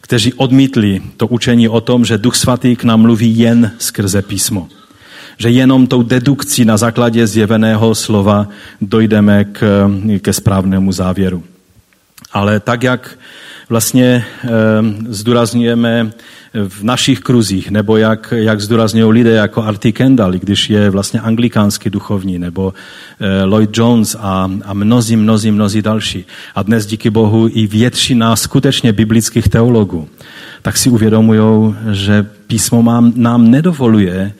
kteří odmítli to učení o tom, že Duch Svatý k nám mluví jen skrze písmo že jenom tou dedukcí na základě zjeveného slova dojdeme k, ke správnému závěru. Ale tak, jak vlastně e, zdůrazňujeme v našich kruzích, nebo jak, jak zdůrazňují lidé jako Artie Kendall, když je vlastně anglikánský duchovní, nebo e, Lloyd Jones a, a mnozí, mnozí, mnozí další. A dnes díky Bohu i většina skutečně biblických teologů, tak si uvědomují, že písmo nám, nám nedovoluje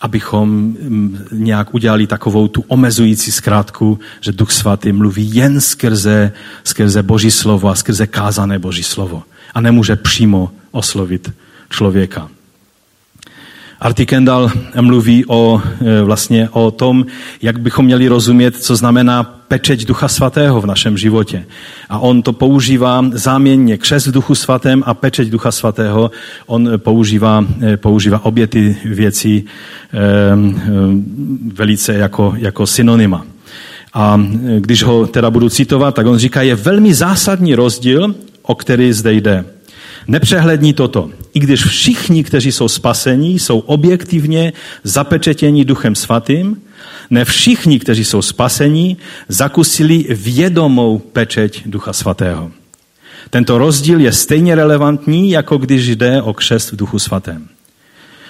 abychom mm, nějak udělali takovou tu omezující zkrátku, že Duch Svatý mluví jen skrze, skrze Boží slovo a skrze kázané Boží slovo. A nemůže přímo oslovit člověka. Artie Kendall mluví o, e, vlastně o tom, jak bychom měli rozumět, co znamená pečeť Ducha Svatého v našem životě. A on to používá záměnně křes v Duchu Svatém a pečeť Ducha Svatého. On používá, e, používá obě ty věci eh, velice jako, jako synonyma. A když ho teda budu citovat, tak on říká, je velmi zásadní rozdíl, o který zde jde. Nepřehlední toto. I když všichni, kteří jsou spasení, jsou objektivně zapečetěni Duchem Svatým, ne všichni, kteří jsou spasení, zakusili vědomou pečeť Ducha Svatého. Tento rozdíl je stejně relevantní, jako když jde o křest v Duchu Svatém.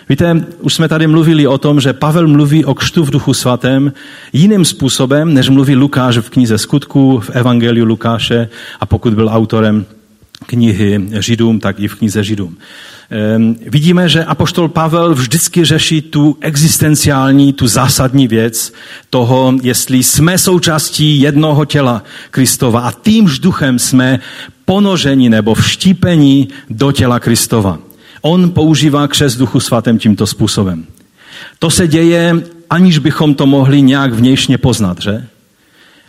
Víte, už jsme tady mluvili o tom, že Pavel mluví o křtu v Duchu Svatém jiným způsobem, než mluví Lukáš v knize skutků, v Evangeliu Lukáše a pokud byl autorem knihy Židům, tak i v knize Židům. Ehm, vidíme, že apoštol Pavel vždycky řeší tu existenciální, tu zásadní věc toho, jestli jsme součástí jednoho těla Kristova a týmž duchem jsme ponoženi nebo vštípeni do těla Kristova. On používá křes duchu svatém tímto způsobem. To se děje, aniž bychom to mohli nějak vnějšně poznat, že?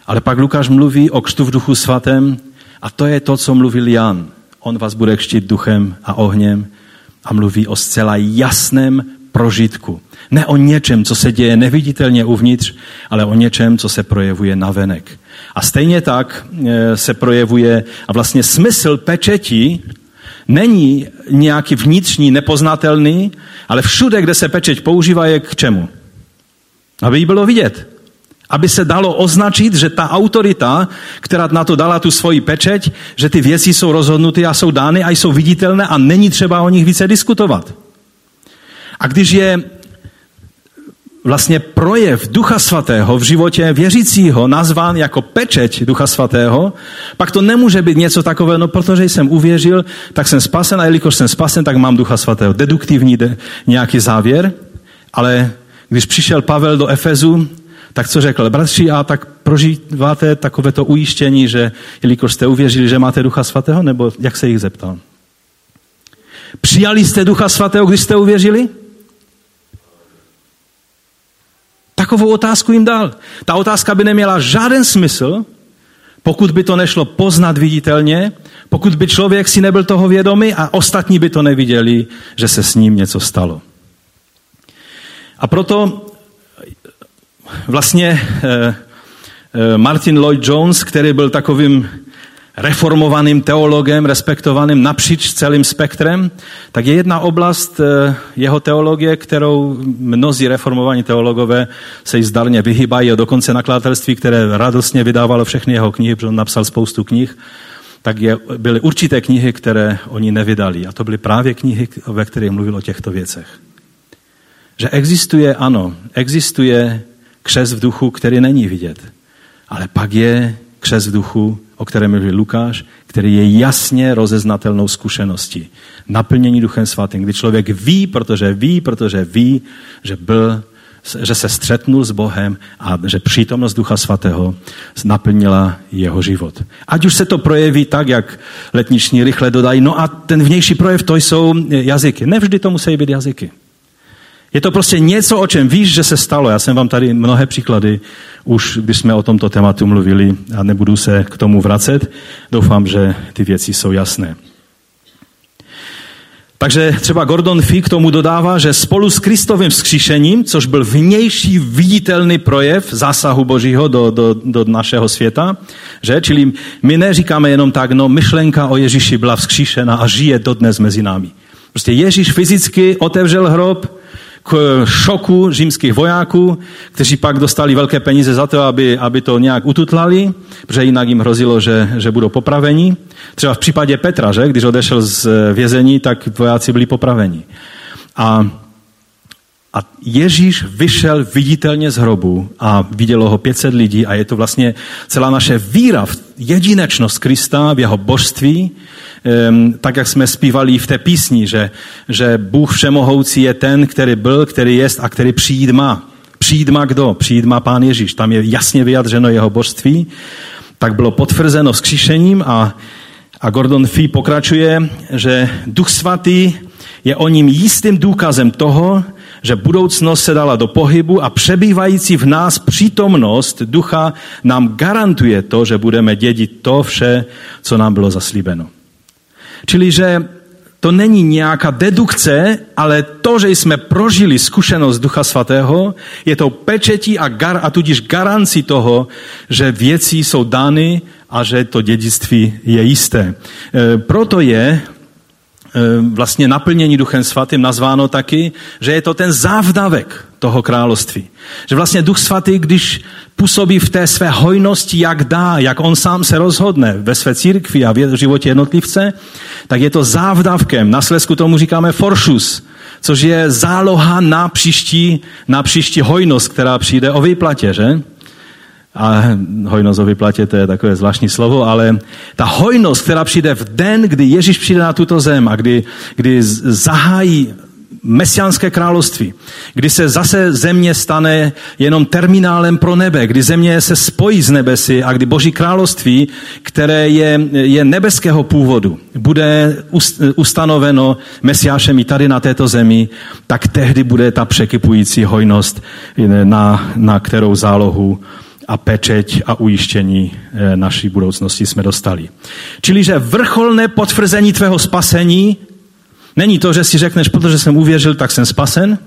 Ale pak Lukáš mluví o křtu v duchu svatém a to je to, co mluvil Jan. On vás bude kštit duchem a ohněm a mluví o zcela jasném prožitku. Ne o něčem, co se děje neviditelně uvnitř, ale o něčem, co se projevuje navenek. A stejně tak e, se projevuje, a vlastně smysl pečeti není nějaký vnitřní, nepoznatelný, ale všude, kde se pečeť používá, je k čemu? Aby jí bylo vidět aby se dalo označit, že ta autorita, která na to dala tu svoji pečeť, že ty věci jsou rozhodnuty a jsou dány a jsou viditelné a není třeba o nich více diskutovat. A když je vlastně projev Ducha Svatého v životě věřícího nazván jako pečeť Ducha Svatého, pak to nemůže být něco takového, no protože jsem uvěřil, tak jsem spasen a jelikož jsem spasen, tak mám Ducha Svatého. Deduktivní de, nějaký závěr, ale když přišel Pavel do Efezu, tak co řekl? Bratři, a tak prožíváte takovéto ujištění, že jelikož jste uvěřili, že máte Ducha Svatého, nebo jak se jich zeptal? Přijali jste Ducha Svatého, když jste uvěřili? Takovou otázku jim dal. Ta otázka by neměla žádný smysl, pokud by to nešlo poznat viditelně, pokud by člověk si nebyl toho vědomý a ostatní by to neviděli, že se s ním něco stalo. A proto vlastně eh, eh, Martin Lloyd Jones, který byl takovým reformovaným teologem, respektovaným napříč celým spektrem, tak je jedna oblast eh, jeho teologie, kterou mnozí reformovaní teologové se jí zdarně vyhýbají, a dokonce nakladatelství, které radostně vydávalo všechny jeho knihy, protože on napsal spoustu knih, tak je, byly určité knihy, které oni nevydali. A to byly právě knihy, ve kterých mluvil o těchto věcech. Že existuje, ano, existuje křes v duchu, který není vidět. Ale pak je křes v duchu, o kterém mluví Lukáš, který je jasně rozeznatelnou zkušeností. Naplnění Duchem Svatým, kdy člověk ví, protože ví, protože ví, že byl že se střetnul s Bohem a že přítomnost Ducha Svatého naplnila jeho život. Ať už se to projeví tak, jak letniční rychle dodají, no a ten vnější projev to jsou jazyky. Nevždy to musí být jazyky. Je to prostě něco, o čem víš, že se stalo. Já jsem vám tady mnohé příklady, už jsme o tomto tématu mluvili a nebudu se k tomu vracet. Doufám, že ty věci jsou jasné. Takže třeba Gordon Fee k tomu dodává, že spolu s Kristovým vzkříšením, což byl vnější viditelný projev zásahu Božího do, do, do našeho světa, že? Čili my neříkáme jenom tak, no myšlenka o Ježíši byla vzkříšena a žije dodnes mezi námi. Prostě Ježíš fyzicky otevřel hrob, k šoku římských vojáků, kteří pak dostali velké peníze za to, aby, aby to nějak ututlali, protože jinak jim hrozilo, že, že budou popraveni. Třeba v případě Petra, že, když odešel z vězení, tak vojáci byli popraveni. A, a Ježíš vyšel viditelně z hrobu a vidělo ho 500 lidí a je to vlastně celá naše víra v jedinečnost Krista, v jeho božství, tak jak jsme zpívali v té písni, že, že Bůh všemohoucí je ten, který byl, který jest a který přijít má. Přijít má kdo? Přijít má Pán Ježíš. Tam je jasně vyjadřeno jeho božství. Tak bylo potvrzeno vzkříšením a, a Gordon Fee pokračuje, že Duch Svatý je o ním jistým důkazem toho, že budoucnost se dala do pohybu a přebývající v nás přítomnost ducha nám garantuje to, že budeme dědit to vše, co nám bylo zaslíbeno. Čili, že to není nějaká dedukce, ale to, že jsme prožili zkušenost Ducha Svatého, je to pečetí a, gar, a tudíž garancí toho, že věci jsou dány a že to dědictví je jisté. E, proto je vlastně naplnění Duchem Svatým nazváno taky, že je to ten závdavek toho království. Že vlastně Duch Svatý, když působí v té své hojnosti, jak dá, jak on sám se rozhodne ve své církvi a v životě jednotlivce, tak je to závdavkem. Na Slesku tomu říkáme foršus, což je záloha na příští, na příští hojnost, která přijde o výplatě, že? A hojnost o vyplatě, to je takové zvláštní slovo, ale ta hojnost, která přijde v den, kdy Ježíš přijde na tuto zem a kdy, kdy zahájí mesiánské království, kdy se zase země stane jenom terminálem pro nebe, kdy země se spojí s nebesy a kdy Boží království, které je, je nebeského původu, bude ustanoveno mesiášem i tady na této zemi, tak tehdy bude ta překypující hojnost, na, na kterou zálohu a pečeť a ujištění eh, naší budoucnosti jsme dostali. Čili, že vrcholné potvrzení tvého spasení není to, že si řekneš, protože jsem uvěřil, tak jsem spasen,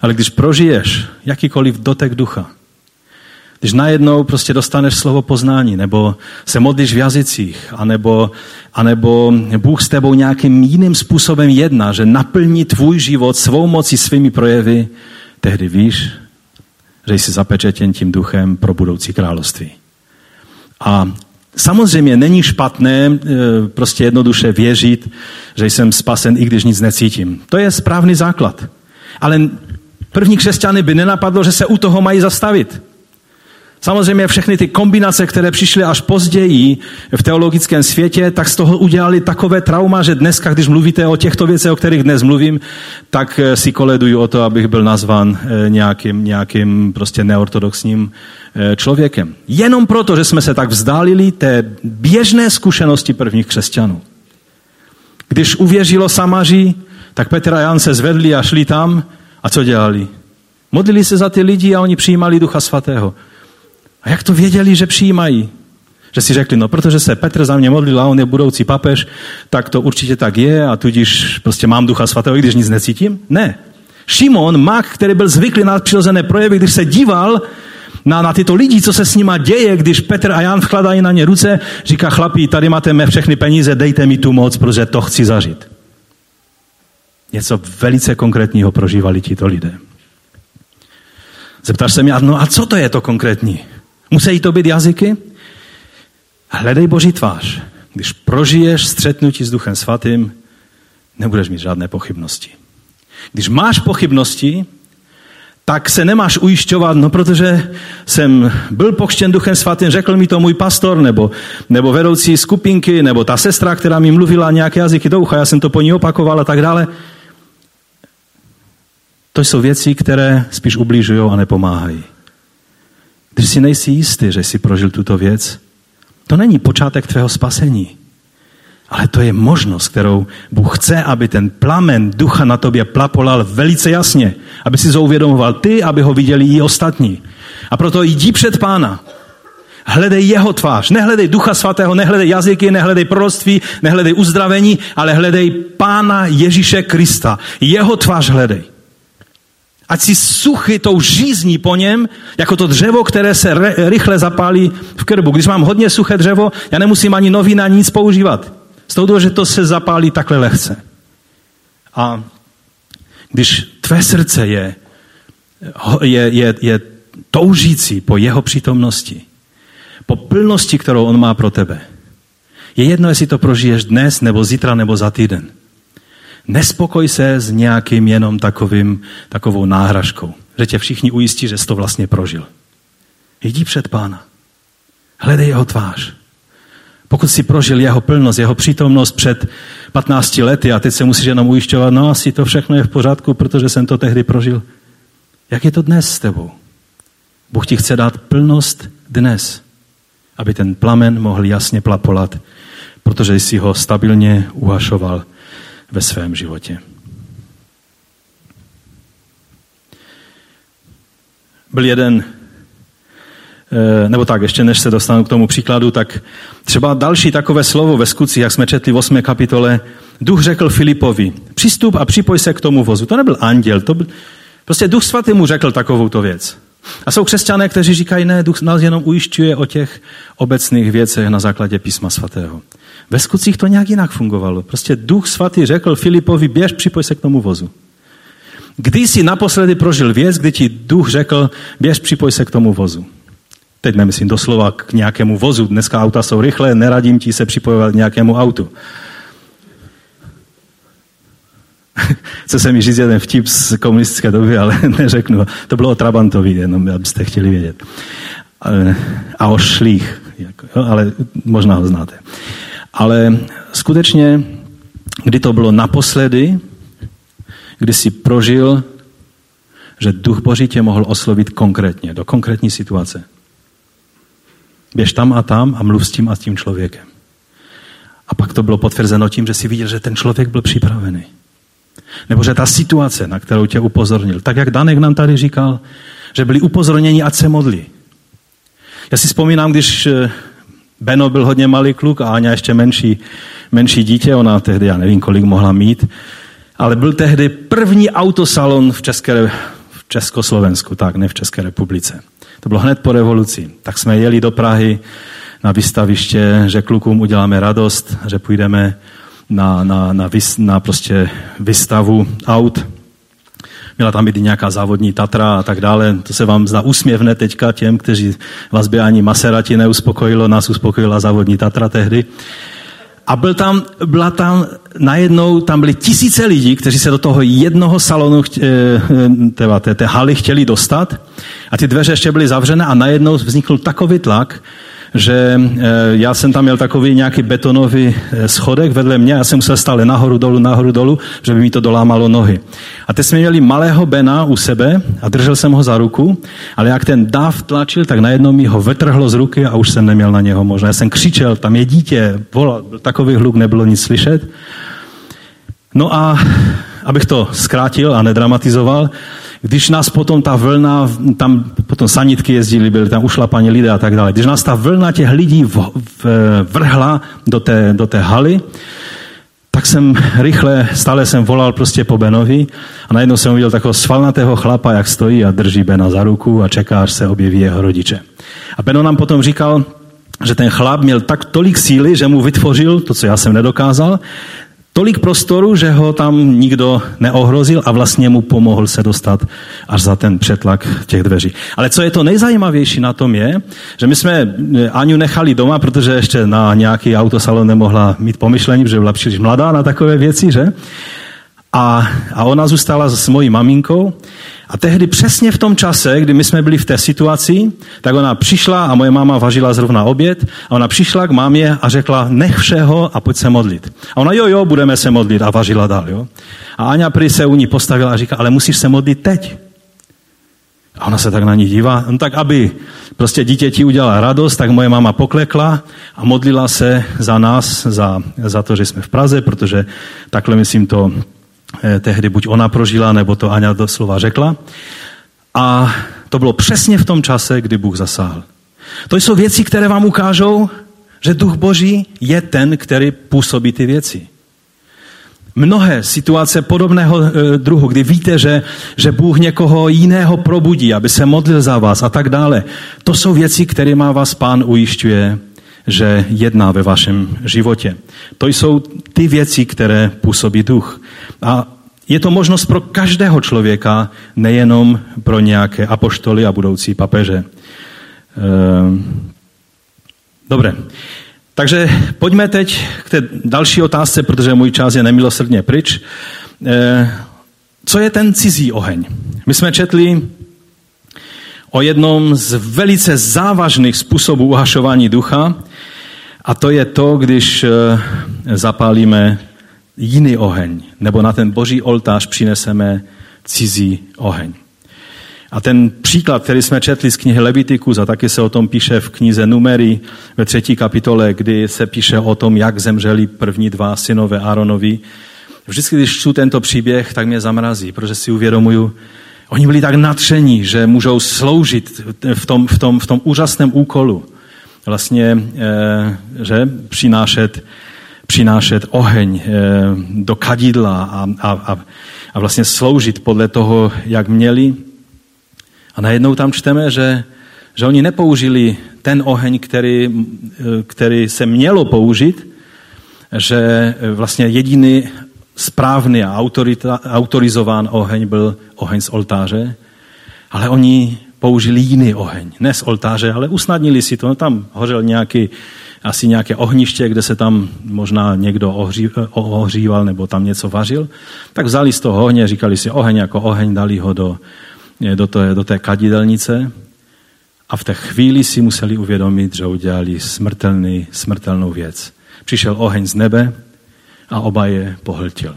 ale když prožiješ jakýkoliv dotek ducha, když najednou prostě dostaneš slovo poznání, nebo se modlíš v jazycích, anebo, anebo Bůh s tebou nějakým jiným způsobem jedná, že naplní tvůj život svou mocí, svými projevy, tehdy víš, že jsi zapečetěn tím duchem pro budoucí království. A samozřejmě není špatné e, prostě jednoduše věřit, že jsem spasen, i když nic necítím. To je správný základ. Ale první křesťany by nenapadlo, že se u toho mají zastavit. Samozřejmě všechny ty kombinace, které přišly až později v teologickém světě, tak z toho udělali takové trauma, že dneska, když mluvíte o těchto věcech, o kterých dnes mluvím, tak eh, si koleduju o to, abych byl nazvan eh, nějakým, nějakým prostě neortodoxním eh, člověkem. Jenom proto, že jsme se tak vzdálili té běžné zkušenosti prvních křesťanů. Když uvěřilo Samaří, tak Petr a Jan se zvedli a šli tam a co dělali? Modlili se za ty lidi a oni přijímali Ducha Svatého. A jak to věděli, že přijímají? Že si řekli, no protože se Petr za mě modlil a on je budoucí papež, tak to určitě tak je a tudíž prostě mám ducha svatého, i když nic necítím? Ne. Šimon, mak, který byl zvyklý na přirozené projevy, když se díval na, na tyto lidi, co se s nima děje, když Petr a Jan vkladají na ně ruce, říká chlapí, tady máte mé všechny peníze, dejte mi tu moc, protože to chci zažít. Něco velice konkrétního prožívali tito lidé. Zeptáš se mě, no a co to je to konkrétní? Musí to být jazyky? Hledej Boží tvář. Když prožiješ střetnutí s Duchem Svatým, nebudeš mít žádné pochybnosti. Když máš pochybnosti, tak se nemáš ujišťovat, no protože jsem byl pokštěn duchem svatým, řekl mi to můj pastor, nebo, nebo vedoucí skupinky, nebo ta sestra, která mi mluvila nějaké jazyky do ucha, já jsem to po ní opakoval a tak dále. To jsou věci, které spíš ubližují a nepomáhají. Když si nejsi jistý, že jsi prožil tuto věc, to není počátek tvého spasení. Ale to je možnost, kterou Bůh chce, aby ten plamen ducha na tobě plapolal velice jasně. Aby si to uvědomoval ty, aby ho viděli i ostatní. A proto jdi před pána. Hledej jeho tvář. Nehledej ducha svatého, nehledej jazyky, nehledej proroctví, nehledej uzdravení, ale hledej pána Ježíše Krista. Jeho tvář hledej. Ať si suchy tou žízní po něm, jako to dřevo, které se re, rychle zapálí v krbu. Když mám hodně suché dřevo, já nemusím ani novina, nic používat. Z toho, že to se zapálí takhle lehce. A když tvé srdce je, je, je, je toužící po jeho přítomnosti, po plnosti, kterou on má pro tebe, je jedno, jestli to prožiješ dnes, nebo zítra, nebo za týden. Nespokoj se s nějakým jenom takovým, takovou náhražkou, že tě všichni ujistí, že jsi to vlastně prožil. Jdi před pána. Hledej jeho tvář. Pokud si prožil jeho plnost, jeho přítomnost před 15 lety a teď se musíš jenom ujišťovat, no asi to všechno je v pořádku, protože jsem to tehdy prožil. Jak je to dnes s tebou? Bůh ti chce dát plnost dnes, aby ten plamen mohl jasně plapolat, protože jsi ho stabilně uhašoval ve svém životě. Byl jeden Eh, nebo tak, ještě než se dostanu k tomu příkladu, tak třeba další takové slovo ve skutcích, jak jsme četli v 8. kapitole, duch řekl Filipovi, přistup a připoj se k tomu vozu. To nebyl anděl, to byl, prostě duch svatý mu řekl takovouto věc. A jsou křesťané, kteří říkají, ne, duch nás jenom ujišťuje o těch obecných věcech na základě písma svatého. Ve skutcích to nějak jinak fungovalo. Prostě duch svatý řekl Filipovi, běž, připoj se k tomu vozu. Kdy jsi naposledy prožil věc, kdy ti duch řekl, běž, připoj se k tomu vozu. Teď nemyslím doslova k nějakému vozu. Dneska auta jsou rychlé, neradím ti se připojovat k nějakému autu. Chce se mi říct jeden vtip z komunistické doby, ale neřeknu. To bylo o Trabantovi, jenom abyste chtěli vědět. A o šlích, jako, ale možná ho znáte. Ale skutečně, kdy to bylo naposledy, kdy si prožil, že duch Boží tě mohl oslovit konkrétně, do konkrétní situace. Běž tam a tam a mluv s tím a s tím člověkem. A pak to bylo potvrzeno tím, že si viděl, že ten člověk byl připravený. Nebo že ta situace, na kterou tě upozornil, tak jak Danek nám tady říkal, že byli upozorněni, ať se modlí. Já si vzpomínám, když eh, Beno byl hodně malý kluk a Aňa ještě menší, menší dítě, ona tehdy, já nevím, kolik mohla mít, ale byl tehdy první autosalon v, České, v Československu, tak ne v České republice. To bylo hned po revoluci. Tak jsme jeli do Prahy na vystaviště, že klukům uděláme radost, že půjdeme na, na, na, vys, na prostě vystavu aut. Měla tam být nějaká závodní Tatra a tak dále. To se vám zdá úsměvné teďka těm, kteří vás by ani Maserati neuspokojilo, nás uspokojila závodní Tatra tehdy. A byl tam, byla tam najednou, tam byly tisíce lidí, kteří se do toho jednoho salonu, teda eh, té, té haly chtěli dostat a ty dveře ještě byly zavřené a najednou vznikl takový tlak, že eh, já jsem tam měl takový nějaký betonový eh, schodek vedle mě, já jsem musel stále nahoru dolů, nahoru dolů, že by mi to dolámalo nohy. A teď jsme měli malého Bena u sebe a držel jsem ho za ruku, ale jak ten dáv tlačil, tak najednou mi ho vetrhlo z ruky a už jsem neměl na něho možná. Já jsem křičel, tam je dítě, volal, takový hluk, nebylo nic slyšet. No a abych to zkrátil a nedramatizoval, když nás potom ta vlna, tam potom sanitky jezdili, byli tam ušlapaní lidé a tak dále, když nás ta vlna těch lidí v, v, vrhla do té, do té haly, tak jsem rychle, stále jsem volal prostě po Benovi a najednou jsem uviděl takového svalnatého chlapa, jak stojí a drží Bena za ruku a čeká, až se objeví jeho rodiče. A Beno nám potom říkal, že ten chlap měl tak tolik síly, že mu vytvořil to, co já jsem nedokázal, tolik prostoru, že ho tam nikdo neohrozil a vlastně mu pomohl se dostat až za ten přetlak těch dveří. Ale co je to nejzajímavější na tom je, že my jsme eh, Aňu nechali doma, protože ještě na nějaký autosalon nemohla mít pomyšlení, protože byla příliš mladá na takové věci, že? A, a ona zůstala s mojí maminkou A tehdy přesně v tom čase, kdy my jsme byli v té situaci, tak ona přišla a moje máma vařila zrovna oběd a ona přišla k mámě a řekla, nech všeho a pojď se modlit. A ona, jo, jo, budeme se modlit a vařila dál, jo. A Aňa prý se u ní postavila a říká, ale musíš se modlit teď. A ona se tak na ní dívá, no tak aby prostě dítěti udělala radost, tak moje máma poklekla a modlila se za nás, za, za to, že jsme v Praze, protože takhle myslím to tehdy buď ona prožila, nebo to Aňa doslova řekla. A to bylo přesně v tom čase, kdy Bůh zasáhl. To jsou věci, které vám ukážou, že Duch Boží je ten, který působí ty věci mnohé situace podobného e, druhu, kdy víte, že, že Bůh někoho jiného probudí, aby se modlil za vás a tak dále. To jsou věci, kterými vás pán ujišťuje, že jedná ve vašem životě. To jsou ty věci, které působí duch. A je to možnost pro každého člověka, nejenom pro nějaké apoštoly a budoucí papeže. Ehm, dobré. Takže pojďme teď k té další otázce, protože můj čas je nemilosrdně pryč. Eh, co je ten cizí oheň? My jsme četli o jednom z velice závažných způsobů uhašování ducha, a to je to, když eh, zapálíme jiný oheň, nebo na ten boží oltář přineseme cizí oheň. A ten příklad, který jsme četli z knihy Levitikus, a taky se o tom píše v knize Numery ve třetí kapitole, kdy se píše o tom, jak zemřeli první dva synové Áronovi. Vždycky, když čtu tento příběh, tak mě zamrazí, protože si uvědomuju, oni byli tak natření, že můžou sloužit v tom, v tom, v tom úžasném úkolu. Vlastně, eh, že přinášet, přinášet oheň eh, do kadidla a, a, a vlastně sloužit podle toho, jak měli. A najednou tam čteme, že, že oni nepoužili ten oheň, který, který se mělo použít, že vlastně jediný správný a autorita, autorizován oheň byl oheň z oltáře, ale oni použili jiný oheň, ne z oltáře, ale usnadnili si to. No, tam hořel nějaký, asi nějaké ohniště, kde se tam možná někdo ohří, ohříval nebo tam něco vařil. Tak vzali z toho ohně, říkali si oheň jako oheň, dali ho do, do té, do té kadidelnice a v té chvíli si museli uvědomit, že udělali smrtelný, smrtelnou věc. Přišel oheň z nebe a oba je pohltil.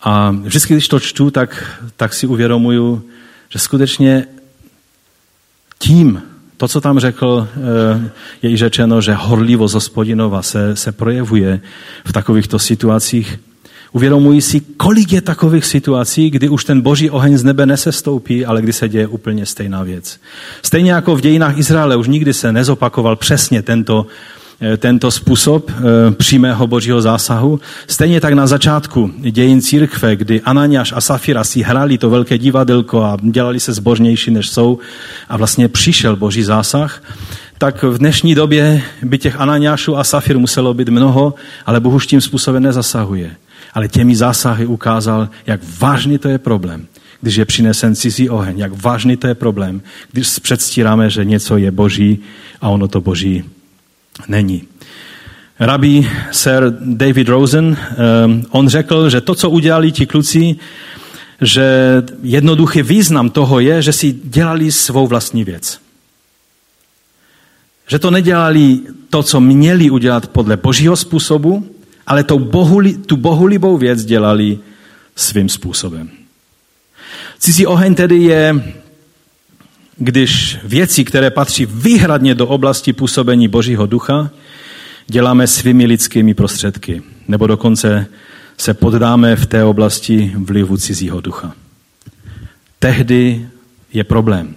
A vždycky, když to čtu, tak, tak si uvědomuju, že skutečně tím, to, co tam řekl, eh, je i řečeno, že horlivost hospodinova se, se projevuje v takovýchto situacích. Uvědomují si, kolik je takových situací, kdy už ten boží oheň z nebe nesestoupí, ale kdy se děje úplně stejná věc. Stejně jako v dějinách Izraele už nikdy se nezopakoval přesně tento, tento způsob eh, přímého božího zásahu. Stejně tak na začátku dějin církve, kdy Ananiáš a Safira si hrali to velké divadelko a dělali se zbožnější, než jsou a vlastně přišel boží zásah, tak v dnešní době by těch Ananiášů a Safir muselo být mnoho, ale Bůh už tím způsobem nezasahuje ale těmi zásahy ukázal, jak vážný to je problém, když je přinesen cizí oheň, jak vážný to je problém, když předstíráme, že něco je boží a ono to boží není. Rabí Sir David Rosen, um, on řekl, že to, co udělali ti kluci, že jednoduchý význam toho je, že si dělali svou vlastní věc. Že to nedělali to, co měli udělat podle božího způsobu, ale tou bohuli, tu bohulibou věc dělali svým způsobem. Cizí oheň tedy je, když věci, které patří výhradně do oblasti působení Božího ducha, děláme svými lidskými prostředky, nebo dokonce se poddáme v té oblasti vlivu cizího ducha. Tehdy je problém.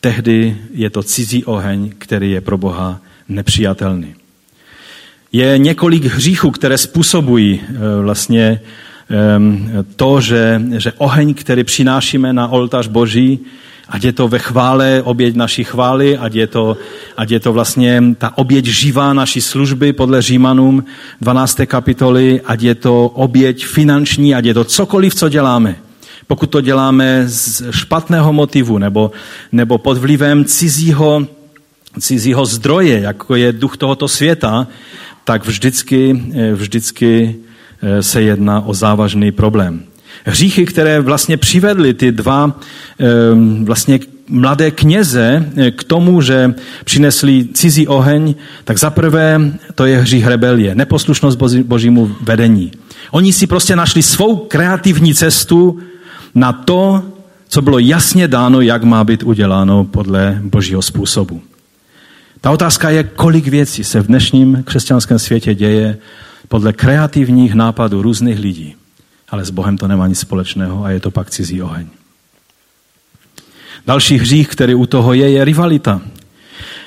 Tehdy je to cizí oheň, který je pro Boha nepřijatelný je několik hříchů, které způsobují eh, vlastně to, že, že oheň, který přinášíme na oltář Boží, ať je to ve chvále, oběť naší chvály, ať je to, ať je to vlastně ta oběť živá naší služby podle Římanům 12. kapitoly, ať je to oběť finanční, ať je to cokoliv, co děláme. Pokud to děláme z špatného motivu nebo, nebo pod vlivem cizího, cizího zdroje, jako je duch tohoto světa, tak vždycky, eh, vždycky eh, se jedná o závažný problém. Hříchy, které vlastně přivedly ty dva ehm, vlastně mladé kněze eh, k tomu, že přinesli cizí oheň, tak zaprvé to je hřích rebelie, neposlušnost božímu vedení. Oni si prostě našli svou kreativní cestu na to, co bylo jasně dáno, jak má být uděláno podle božího způsobu. Ta otázka je, kolik věcí se v dnešním křesťanském světě děje podle kreativních nápadů různých lidí. Ale s Bohem to nemá nic společného a je to pak cizí oheň. Další hřích, který u toho je, je rivalita.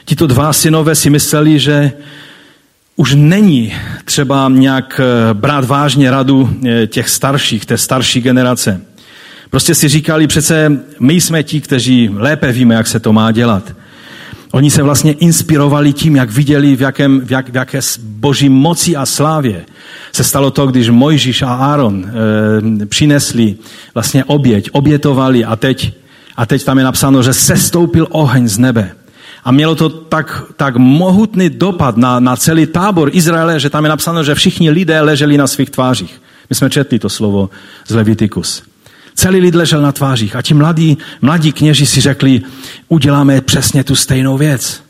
Tito dva synové si mysleli, že už není třeba nějak eh, brát vážně radu eh, těch starších, té starší generace. Prostě si říkali, přece my jsme ti, kteří lépe víme, jak se to má dělat. Oni se vlastně inspirovali tím, jak viděli, v, jakém, v, jak, v jaké boží moci a slávě se stalo to, když Mojžíš a Áron e, přinesli vlastně oběť, obětovali a teď, a teď tam je napsáno, že sestoupil oheň z nebe. A mělo to tak, tak mohutný dopad na, na celý tábor Izraele, že tam je napsáno, že všichni lidé leželi na svých tvářích. My jsme četli to slovo z Levitikus. Celý lid ležel na tvářích a ti mladí, mladí kněži si řekli, uděláme přesně tu stejnou věc.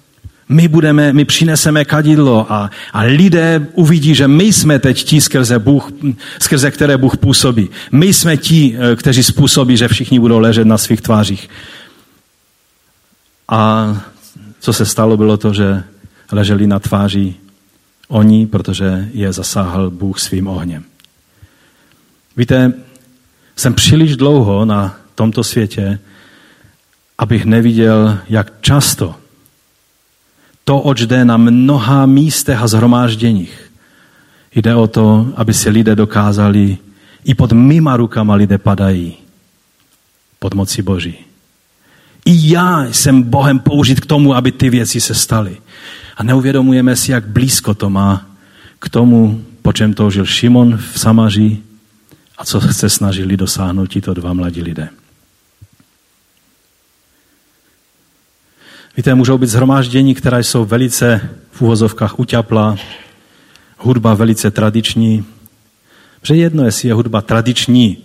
My, budeme, my přineseme kadidlo a, a lidé uvidí, že my jsme teď ti, skrze, Bůh, skrze které Bůh působí. My jsme ti, eh, kteří způsobí, že všichni budou ležet na svých tvářích. A co se stalo, bylo to, že leželi na tváři oni, protože je zasáhl Bůh svým ohněm. Víte, jsem příliš dlouho na tomto světě, abych neviděl, jak často to, oč jde na mnoha místech a zhromážděních, jde o to, aby si lidé dokázali, i pod mýma rukama lidé padají pod moci Boží. I já jsem Bohem použit k tomu, aby ty věci se staly. A neuvědomujeme si, jak blízko to má k tomu, po čem toužil Šimon v Samaří, a co se snažili dosáhnout tito dva mladí lidé. Víte, můžou být zhromáždění, která jsou velice v úvozovkách uťapla, hudba velice tradiční. Protože jedno, jestli je hudba tradiční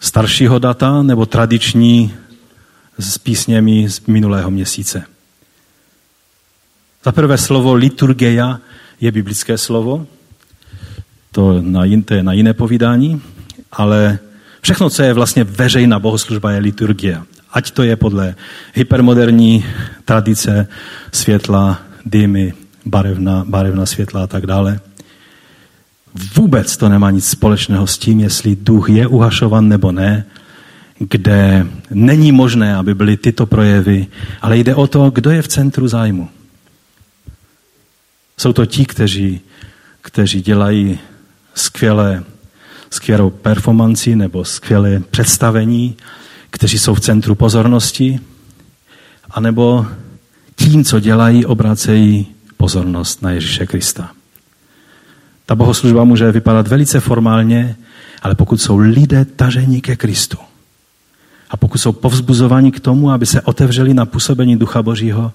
staršího data nebo tradiční s písněmi z minulého měsíce. Za prvé slovo liturgeia je biblické slovo, to, to je na jiné povídání ale všechno, co je vlastně veřejná bohoslužba, je liturgie. Ať to je podle hypermoderní tradice světla, dýmy, barevna, barevna světla a tak dále. Vůbec to nemá nic společného s tím, jestli duch je uhašovan nebo ne, kde není možné, aby byly tyto projevy, ale jde o to, kdo je v centru zájmu. Jsou to ti, kteří, kteří dělají skvělé skvělou performanci nebo skvělé představení, kteří jsou v centru pozornosti, anebo tím, co dělají, obracejí pozornost na Ježíše Krista. Ta bohoslužba může vypadat velice formálně, ale pokud jsou lidé tažení ke Kristu a pokud jsou povzbuzováni k tomu, aby se otevřeli na působení Ducha Božího,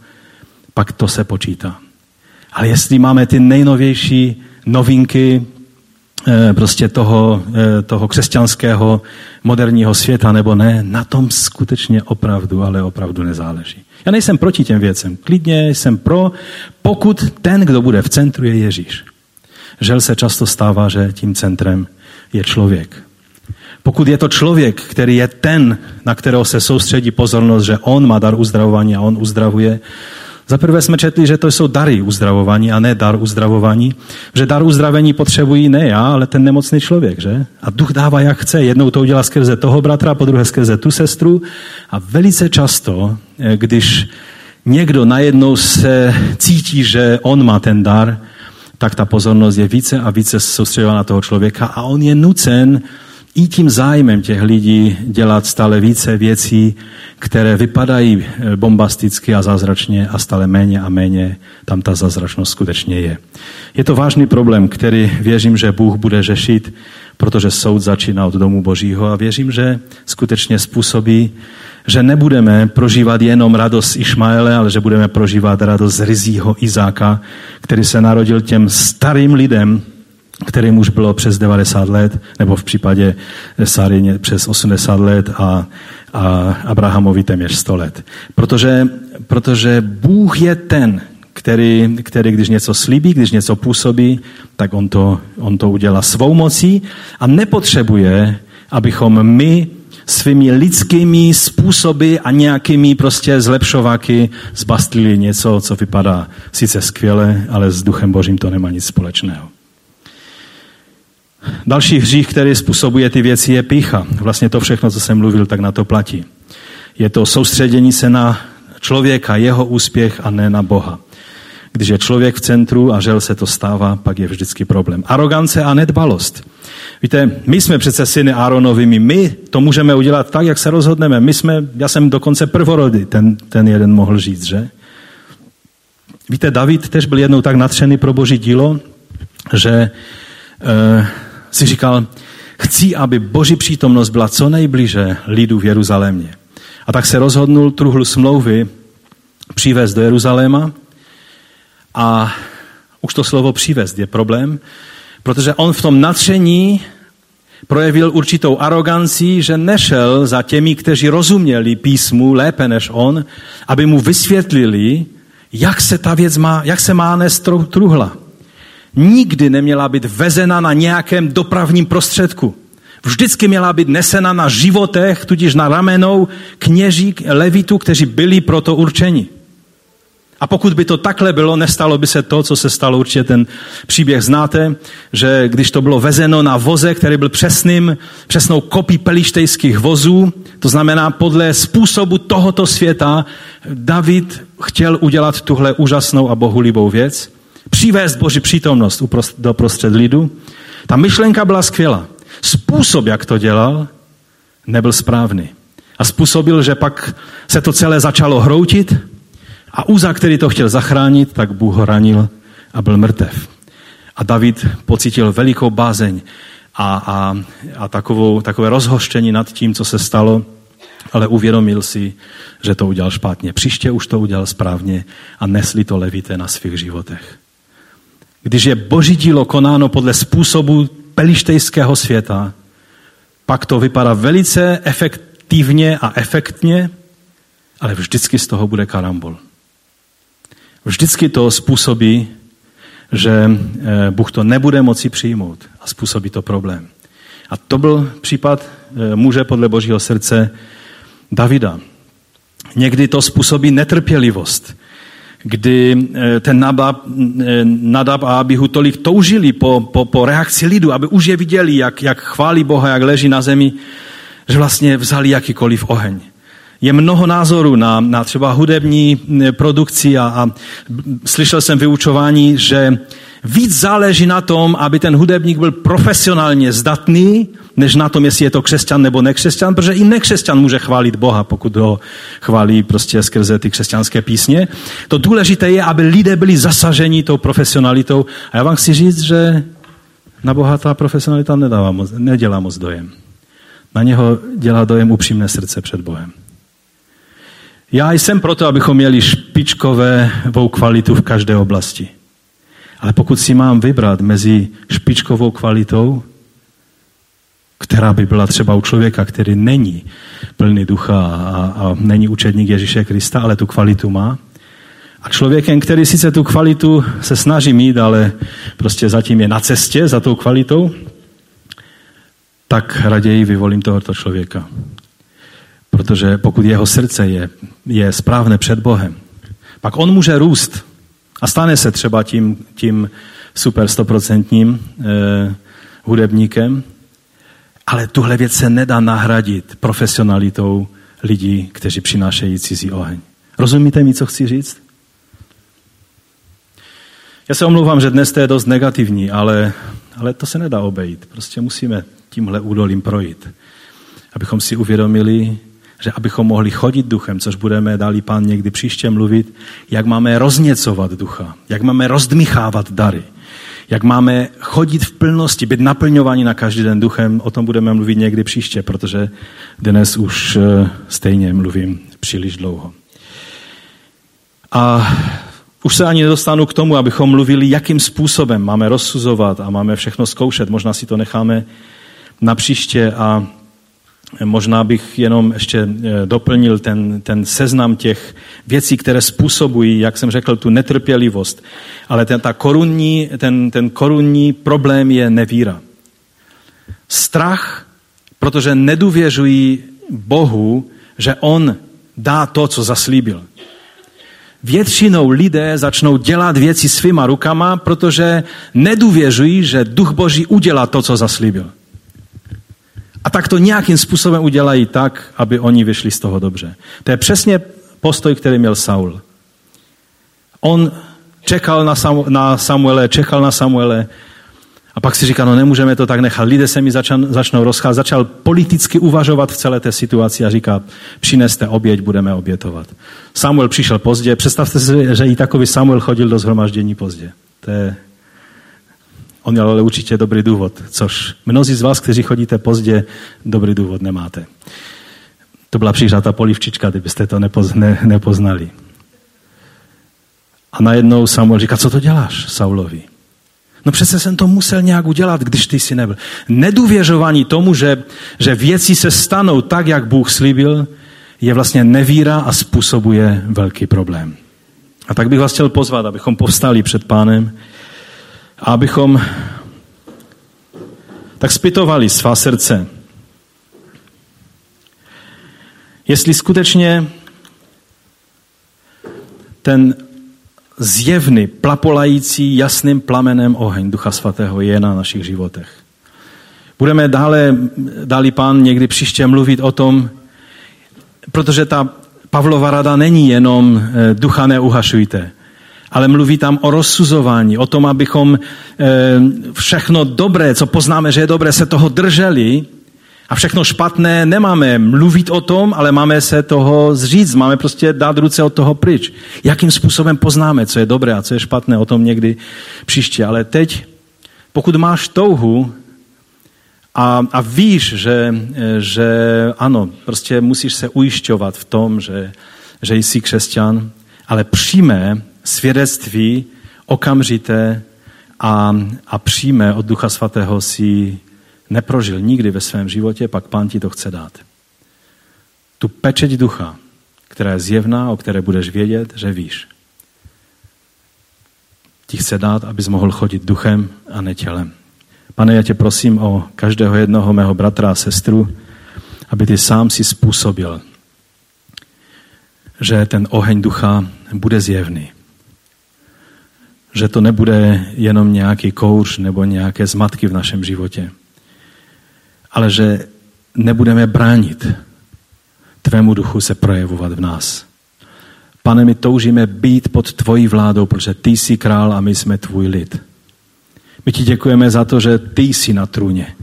pak to se počítá. Ale jestli máme ty nejnovější novinky prostě toho, eh, toho křesťanského moderního světa nebo ne, na tom skutečně opravdu, ale opravdu nezáleží. Já nejsem proti těm věcem. Klidně jsem pro, pokud ten, kdo bude v centru, je Ježíš. Žel se často stává, že tím centrem je člověk. Pokud je to člověk, který je ten, na kterého se soustředí pozornost, že on má dar uzdravování a on uzdravuje, za prvé jsme četli, že to jsou dary uzdravování a ne dar uzdravování. Že dar uzdravení potřebují ne já, ale ten nemocný člověk, že? A duch dává jak chce. Jednou to udělá skrze toho bratra, po druhé skrze tu sestru. A velice často, eh, když někdo najednou se cítí, že on má ten dar, tak ta pozornost je více a více soustředěna na toho člověka a on je nucen i tím zájmem těch lidí dělat stále více věcí, které vypadají eh, bombasticky a zázračně a stále méně a méně tam ta zázračnost skutečně je. Je to vážný problém, který věřím, že Bůh bude řešit, protože soud začíná od domu Božího a věřím, že skutečně způsobí, že nebudeme prožívat jenom radost Išmaele, ale že budeme prožívat radost Rizího Izáka, který se narodil těm starým lidem, kterým už bylo přes 90 let, nebo v případě Sary přes 80 let a, a Abrahamovi téměř 100 let. Protože, protože Bůh je ten, který, který když něco slíbí, když něco působí, tak on to, on to udělá svou mocí a nepotřebuje, abychom my svými lidskými způsoby a nějakými prostě zlepšováky zbastlili něco, co vypadá sice skvěle, ale s duchem božím to nemá nic společného. Další hřích, který způsobuje ty věci, je pícha. Vlastně to všechno, co jsem mluvil, tak na to platí. Je to soustředění se na člověka, jeho úspěch a ne na Boha. Když je člověk v centru a žel se to stává, pak je vždycky problém. Arogance a nedbalost. Víte, my jsme přece syny Áronovými, my to můžeme udělat tak, jak se rozhodneme. My jsme, já jsem dokonce prvorody, ten, ten jeden mohl říct, že? Víte, David tež byl jednou tak natřený pro boží dílo, že e, si říkal, chci, aby boží přítomnost byla co nejbliže lidu v Jeruzalémě. A tak se rozhodnul truhlu smlouvy přivést do Jeruzaléma a už to slovo přivést je problém, protože on v tom natření projevil určitou aroganci, že nešel za těmi, kteří rozuměli písmu lépe než on, aby mu vysvětlili, jak se ta věc má, jak se má nést truhla. Nikdy neměla být vezena na nějakém dopravním prostředku. Vždycky měla být nesena na životech, tudíž na ramenou kněží, levitů, kteří byli proto určeni. A pokud by to takhle bylo, nestalo by se to, co se stalo, určitě ten příběh znáte, že když to bylo vezeno na voze, který byl přesným, přesnou kopí pelištejských vozů, to znamená podle způsobu tohoto světa, David chtěl udělat tuhle úžasnou a bohulibou věc, přivést Boží přítomnost do prostřed lidu. Ta myšlenka byla skvělá. Způsob, jak to dělal, nebyl správný. A způsobil, že pak se to celé začalo hroutit, a Uza, který to chtěl zachránit, tak Bůh ho ranil a byl mrtev. A David pocítil velikou bázeň a, a, a takovou, takové rozhoštění nad tím, co se stalo, ale uvědomil si, že to udělal špatně. Příště už to udělal správně a nesli to levité na svých životech. Když je boží dílo konáno podle způsobu pelištejského světa, pak to vypadá velice efektivně a efektně, ale vždycky z toho bude karambol. Vždycky to způsobí, že eh, Bůh to nebude moci přijmout a způsobí to problém. A to byl případ eh, muže podle božího srdce Davida. Někdy to způsobí netrpělivost, kdy eh, ten Nadab, Nadab a Abihu tolik toužili po, po, po reakci lidu, aby už je viděli, jak, jak chválí Boha, jak leží na zemi, že vlastně vzali jakýkoliv oheň je mnoho názorů na, na třeba hudební produkci a, a slyšel jsem vyučování, že víc záleží na tom, aby ten hudebník byl profesionálně zdatný, než na tom, jestli je to křesťan nebo nekřesťan, protože i nekřesťan může chválit Boha, pokud ho chválí prostě skrze ty křesťanské písně. To důležité je, aby lidé byli zasaženi tou profesionalitou. A já vám chci říct, že na Boha ta profesionalita nedává moc, nedělá moc dojem. Na něho dělá dojem upřímné srdce před Bohem. Já jsem proto, abychom měli špičkovou kvalitu v každé oblasti. Ale pokud si mám vybrat mezi špičkovou kvalitou, která by byla třeba u člověka, který není plný ducha a, a není učedník Ježíše Krista, ale tu kvalitu má, a člověkem, který sice tu kvalitu se snaží mít, ale prostě zatím je na cestě za tou kvalitou, tak raději vyvolím tohoto člověka. Protože pokud jeho srdce je, je správné před Bohem, pak on může růst a stane se třeba tím, tím super stoprocentním eh, hudebníkem, ale tuhle věc se nedá nahradit profesionalitou lidí, kteří přinášejí cizí oheň. Rozumíte mi, co chci říct? Já se omlouvám, že dnes to je dost negativní, ale, ale to se nedá obejít. Prostě musíme tímhle údolím projít. Abychom si uvědomili, že abychom mohli chodit duchem, což budeme dali pán někdy příště mluvit, jak máme rozněcovat ducha, jak máme rozdmichávat dary, jak máme chodit v plnosti, být naplňovaní na každý den duchem, o tom budeme mluvit někdy příště, protože dnes už eh, stejně mluvím příliš dlouho. A Už se ani nedostanu k tomu, abychom mluvili, jakým způsobem máme rozsuzovat a máme všechno zkoušet. Možná si to necháme na příště a možná bych jenom ještě eh, doplnil ten, ten seznam těch věcí, které způsobují, jak jsem řekl, tu netrpělivost. Ale ten, ta korunní, ten, ten korunní problém je nevíra. Strach, protože nedůvěřují Bohu, že On dá to, co zaslíbil. Většinou lidé začnou dělat věci svýma rukama, protože nedůvěřují, že Duch Boží udělá to, co zaslíbil. A tak to nějakým způsobem udělají tak, aby oni vyšli z toho dobře. To je přesně postoj, který měl Saul. On čekal na, Samu, na Samuele, čekal na Samuele a pak si říká, no nemůžeme to tak nechat. Lidé se mi začan, začnou rozcházet. Začal politicky uvažovat v celé té situaci a říká, přineste oběť, budeme obětovat. Samuel přišel pozdě. Představte si, že i takový Samuel chodil do zhromaždění pozdě. To je On měl ale určitě dobrý důvod, což mnozí z vás, kteří chodíte pozdě, dobrý důvod nemáte. To byla přířata polivčička, kdybyste to nepoz, ne, nepoznali. A najednou Samuel říká, co to děláš Saulovi? No přece jsem to musel nějak udělat, když ty si nebyl. Nedůvěřování tomu, že, že věci se stanou tak, jak Bůh slíbil, je vlastně nevíra a způsobuje velký problém. A tak bych vás chtěl pozvat, abychom povstali před pánem a abychom tak zpytovali svá srdce. Jestli skutečně ten zjevný, plapolající, jasným plamenem oheň Ducha Svatého je na našich životech. Budeme dále, dali pán někdy příště mluvit o tom, protože ta Pavlova rada není jenom eh, ducha neuhašujte, ale mluví tam o rozsuzování, o tom, abychom eh, všechno dobré, co poznáme, že je dobré, se toho drželi a všechno špatné nemáme mluvit o tom, ale máme se toho zříct, máme prostě dát ruce od toho pryč. Jakým způsobem poznáme, co je dobré a co je špatné, o tom někdy příště. Ale teď, pokud máš touhu a, a víš, že, že ano, prostě musíš se ujišťovat v tom, že, že jsi křesťan, ale přijme svědectví okamžité a, a přijme od Ducha Svatého si neprožil nikdy ve svém životě, pak Pán ti to chce dát. Tu pečeť ducha, která je zjevná, o které budeš vědět, že víš. Ti chce dát, abys mohl chodit duchem a ne tělem. Pane, já tě prosím o každého jednoho mého bratra a sestru, aby ty sám si způsobil, že ten oheň ducha bude zjevný že to nebude jenom nějaký kouř nebo nějaké zmatky v našem životě, ale že nebudeme bránit tvému duchu se projevovat v nás. Pane, my toužíme být pod tvojí vládou, protože ty jsi král a my jsme tvůj lid. My ti děkujeme za to, že ty jsi na trůně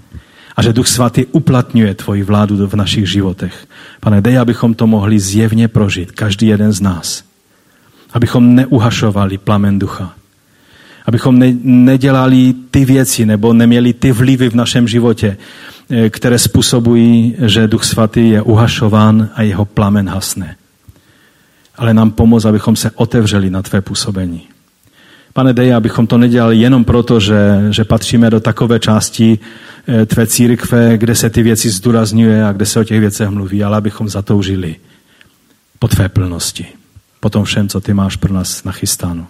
a že Duch Svatý uplatňuje tvoji vládu v našich životech. Pane, dej, abychom to mohli zjevně prožít, každý jeden z nás. Abychom neuhašovali plamen ducha, abychom ne, nedělali ty věci nebo neměli ty vlivy v našem životě, eh, které způsobují, že Duch Svatý je uhašován a jeho plamen hasne. Ale nám pomoz, abychom se otevřeli na tvé působení. Pane, dej, abychom to nedělali jenom proto, že, že patříme do takové části eh, tvé církve, kde se ty věci zdůrazňuje a kde se o těch věcech mluví, ale abychom zatoužili po tvé plnosti, po tom všem, co ty máš pro nás nachystáno.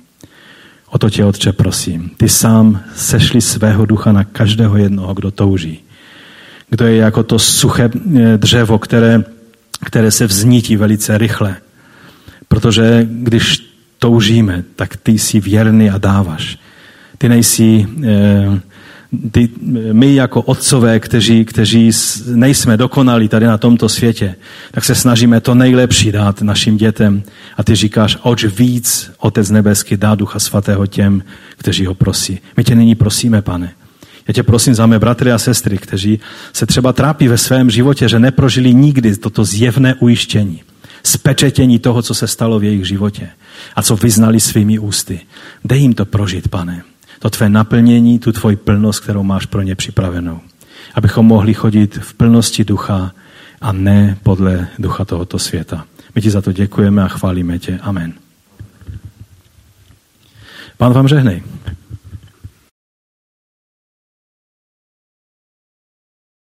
O to tě, Otče, prosím. Ty sám sešli svého ducha na každého jednoho, kdo touží. Kdo je jako to suché eh, dřevo, které, které se vznítí velice rychle. Protože když toužíme, tak ty jsi věrný a dáváš. Ty nejsi eh, ty, my jako otcové, kteří, kteří nejsme dokonalí tady na tomto světě, tak se snažíme to nejlepší dát našim dětem. A ty říkáš, oč víc Otec nebeský dá Ducha Svatého těm, kteří ho prosí. My tě nyní prosíme, pane. Já tě prosím za mé bratry a sestry, kteří se třeba trápí ve svém životě, že neprožili nikdy toto zjevné ujištění, spečetění toho, co se stalo v jejich životě a co vyznali svými ústy. Dej jim to prožít, pane to tvé naplnění, tu tvoji plnost, kterou máš pro ně připravenou. Abychom mohli chodit v plnosti ducha a ne podle ducha tohoto světa. My ti za to děkujeme a chválíme tě. Amen. Pán vám žehnej.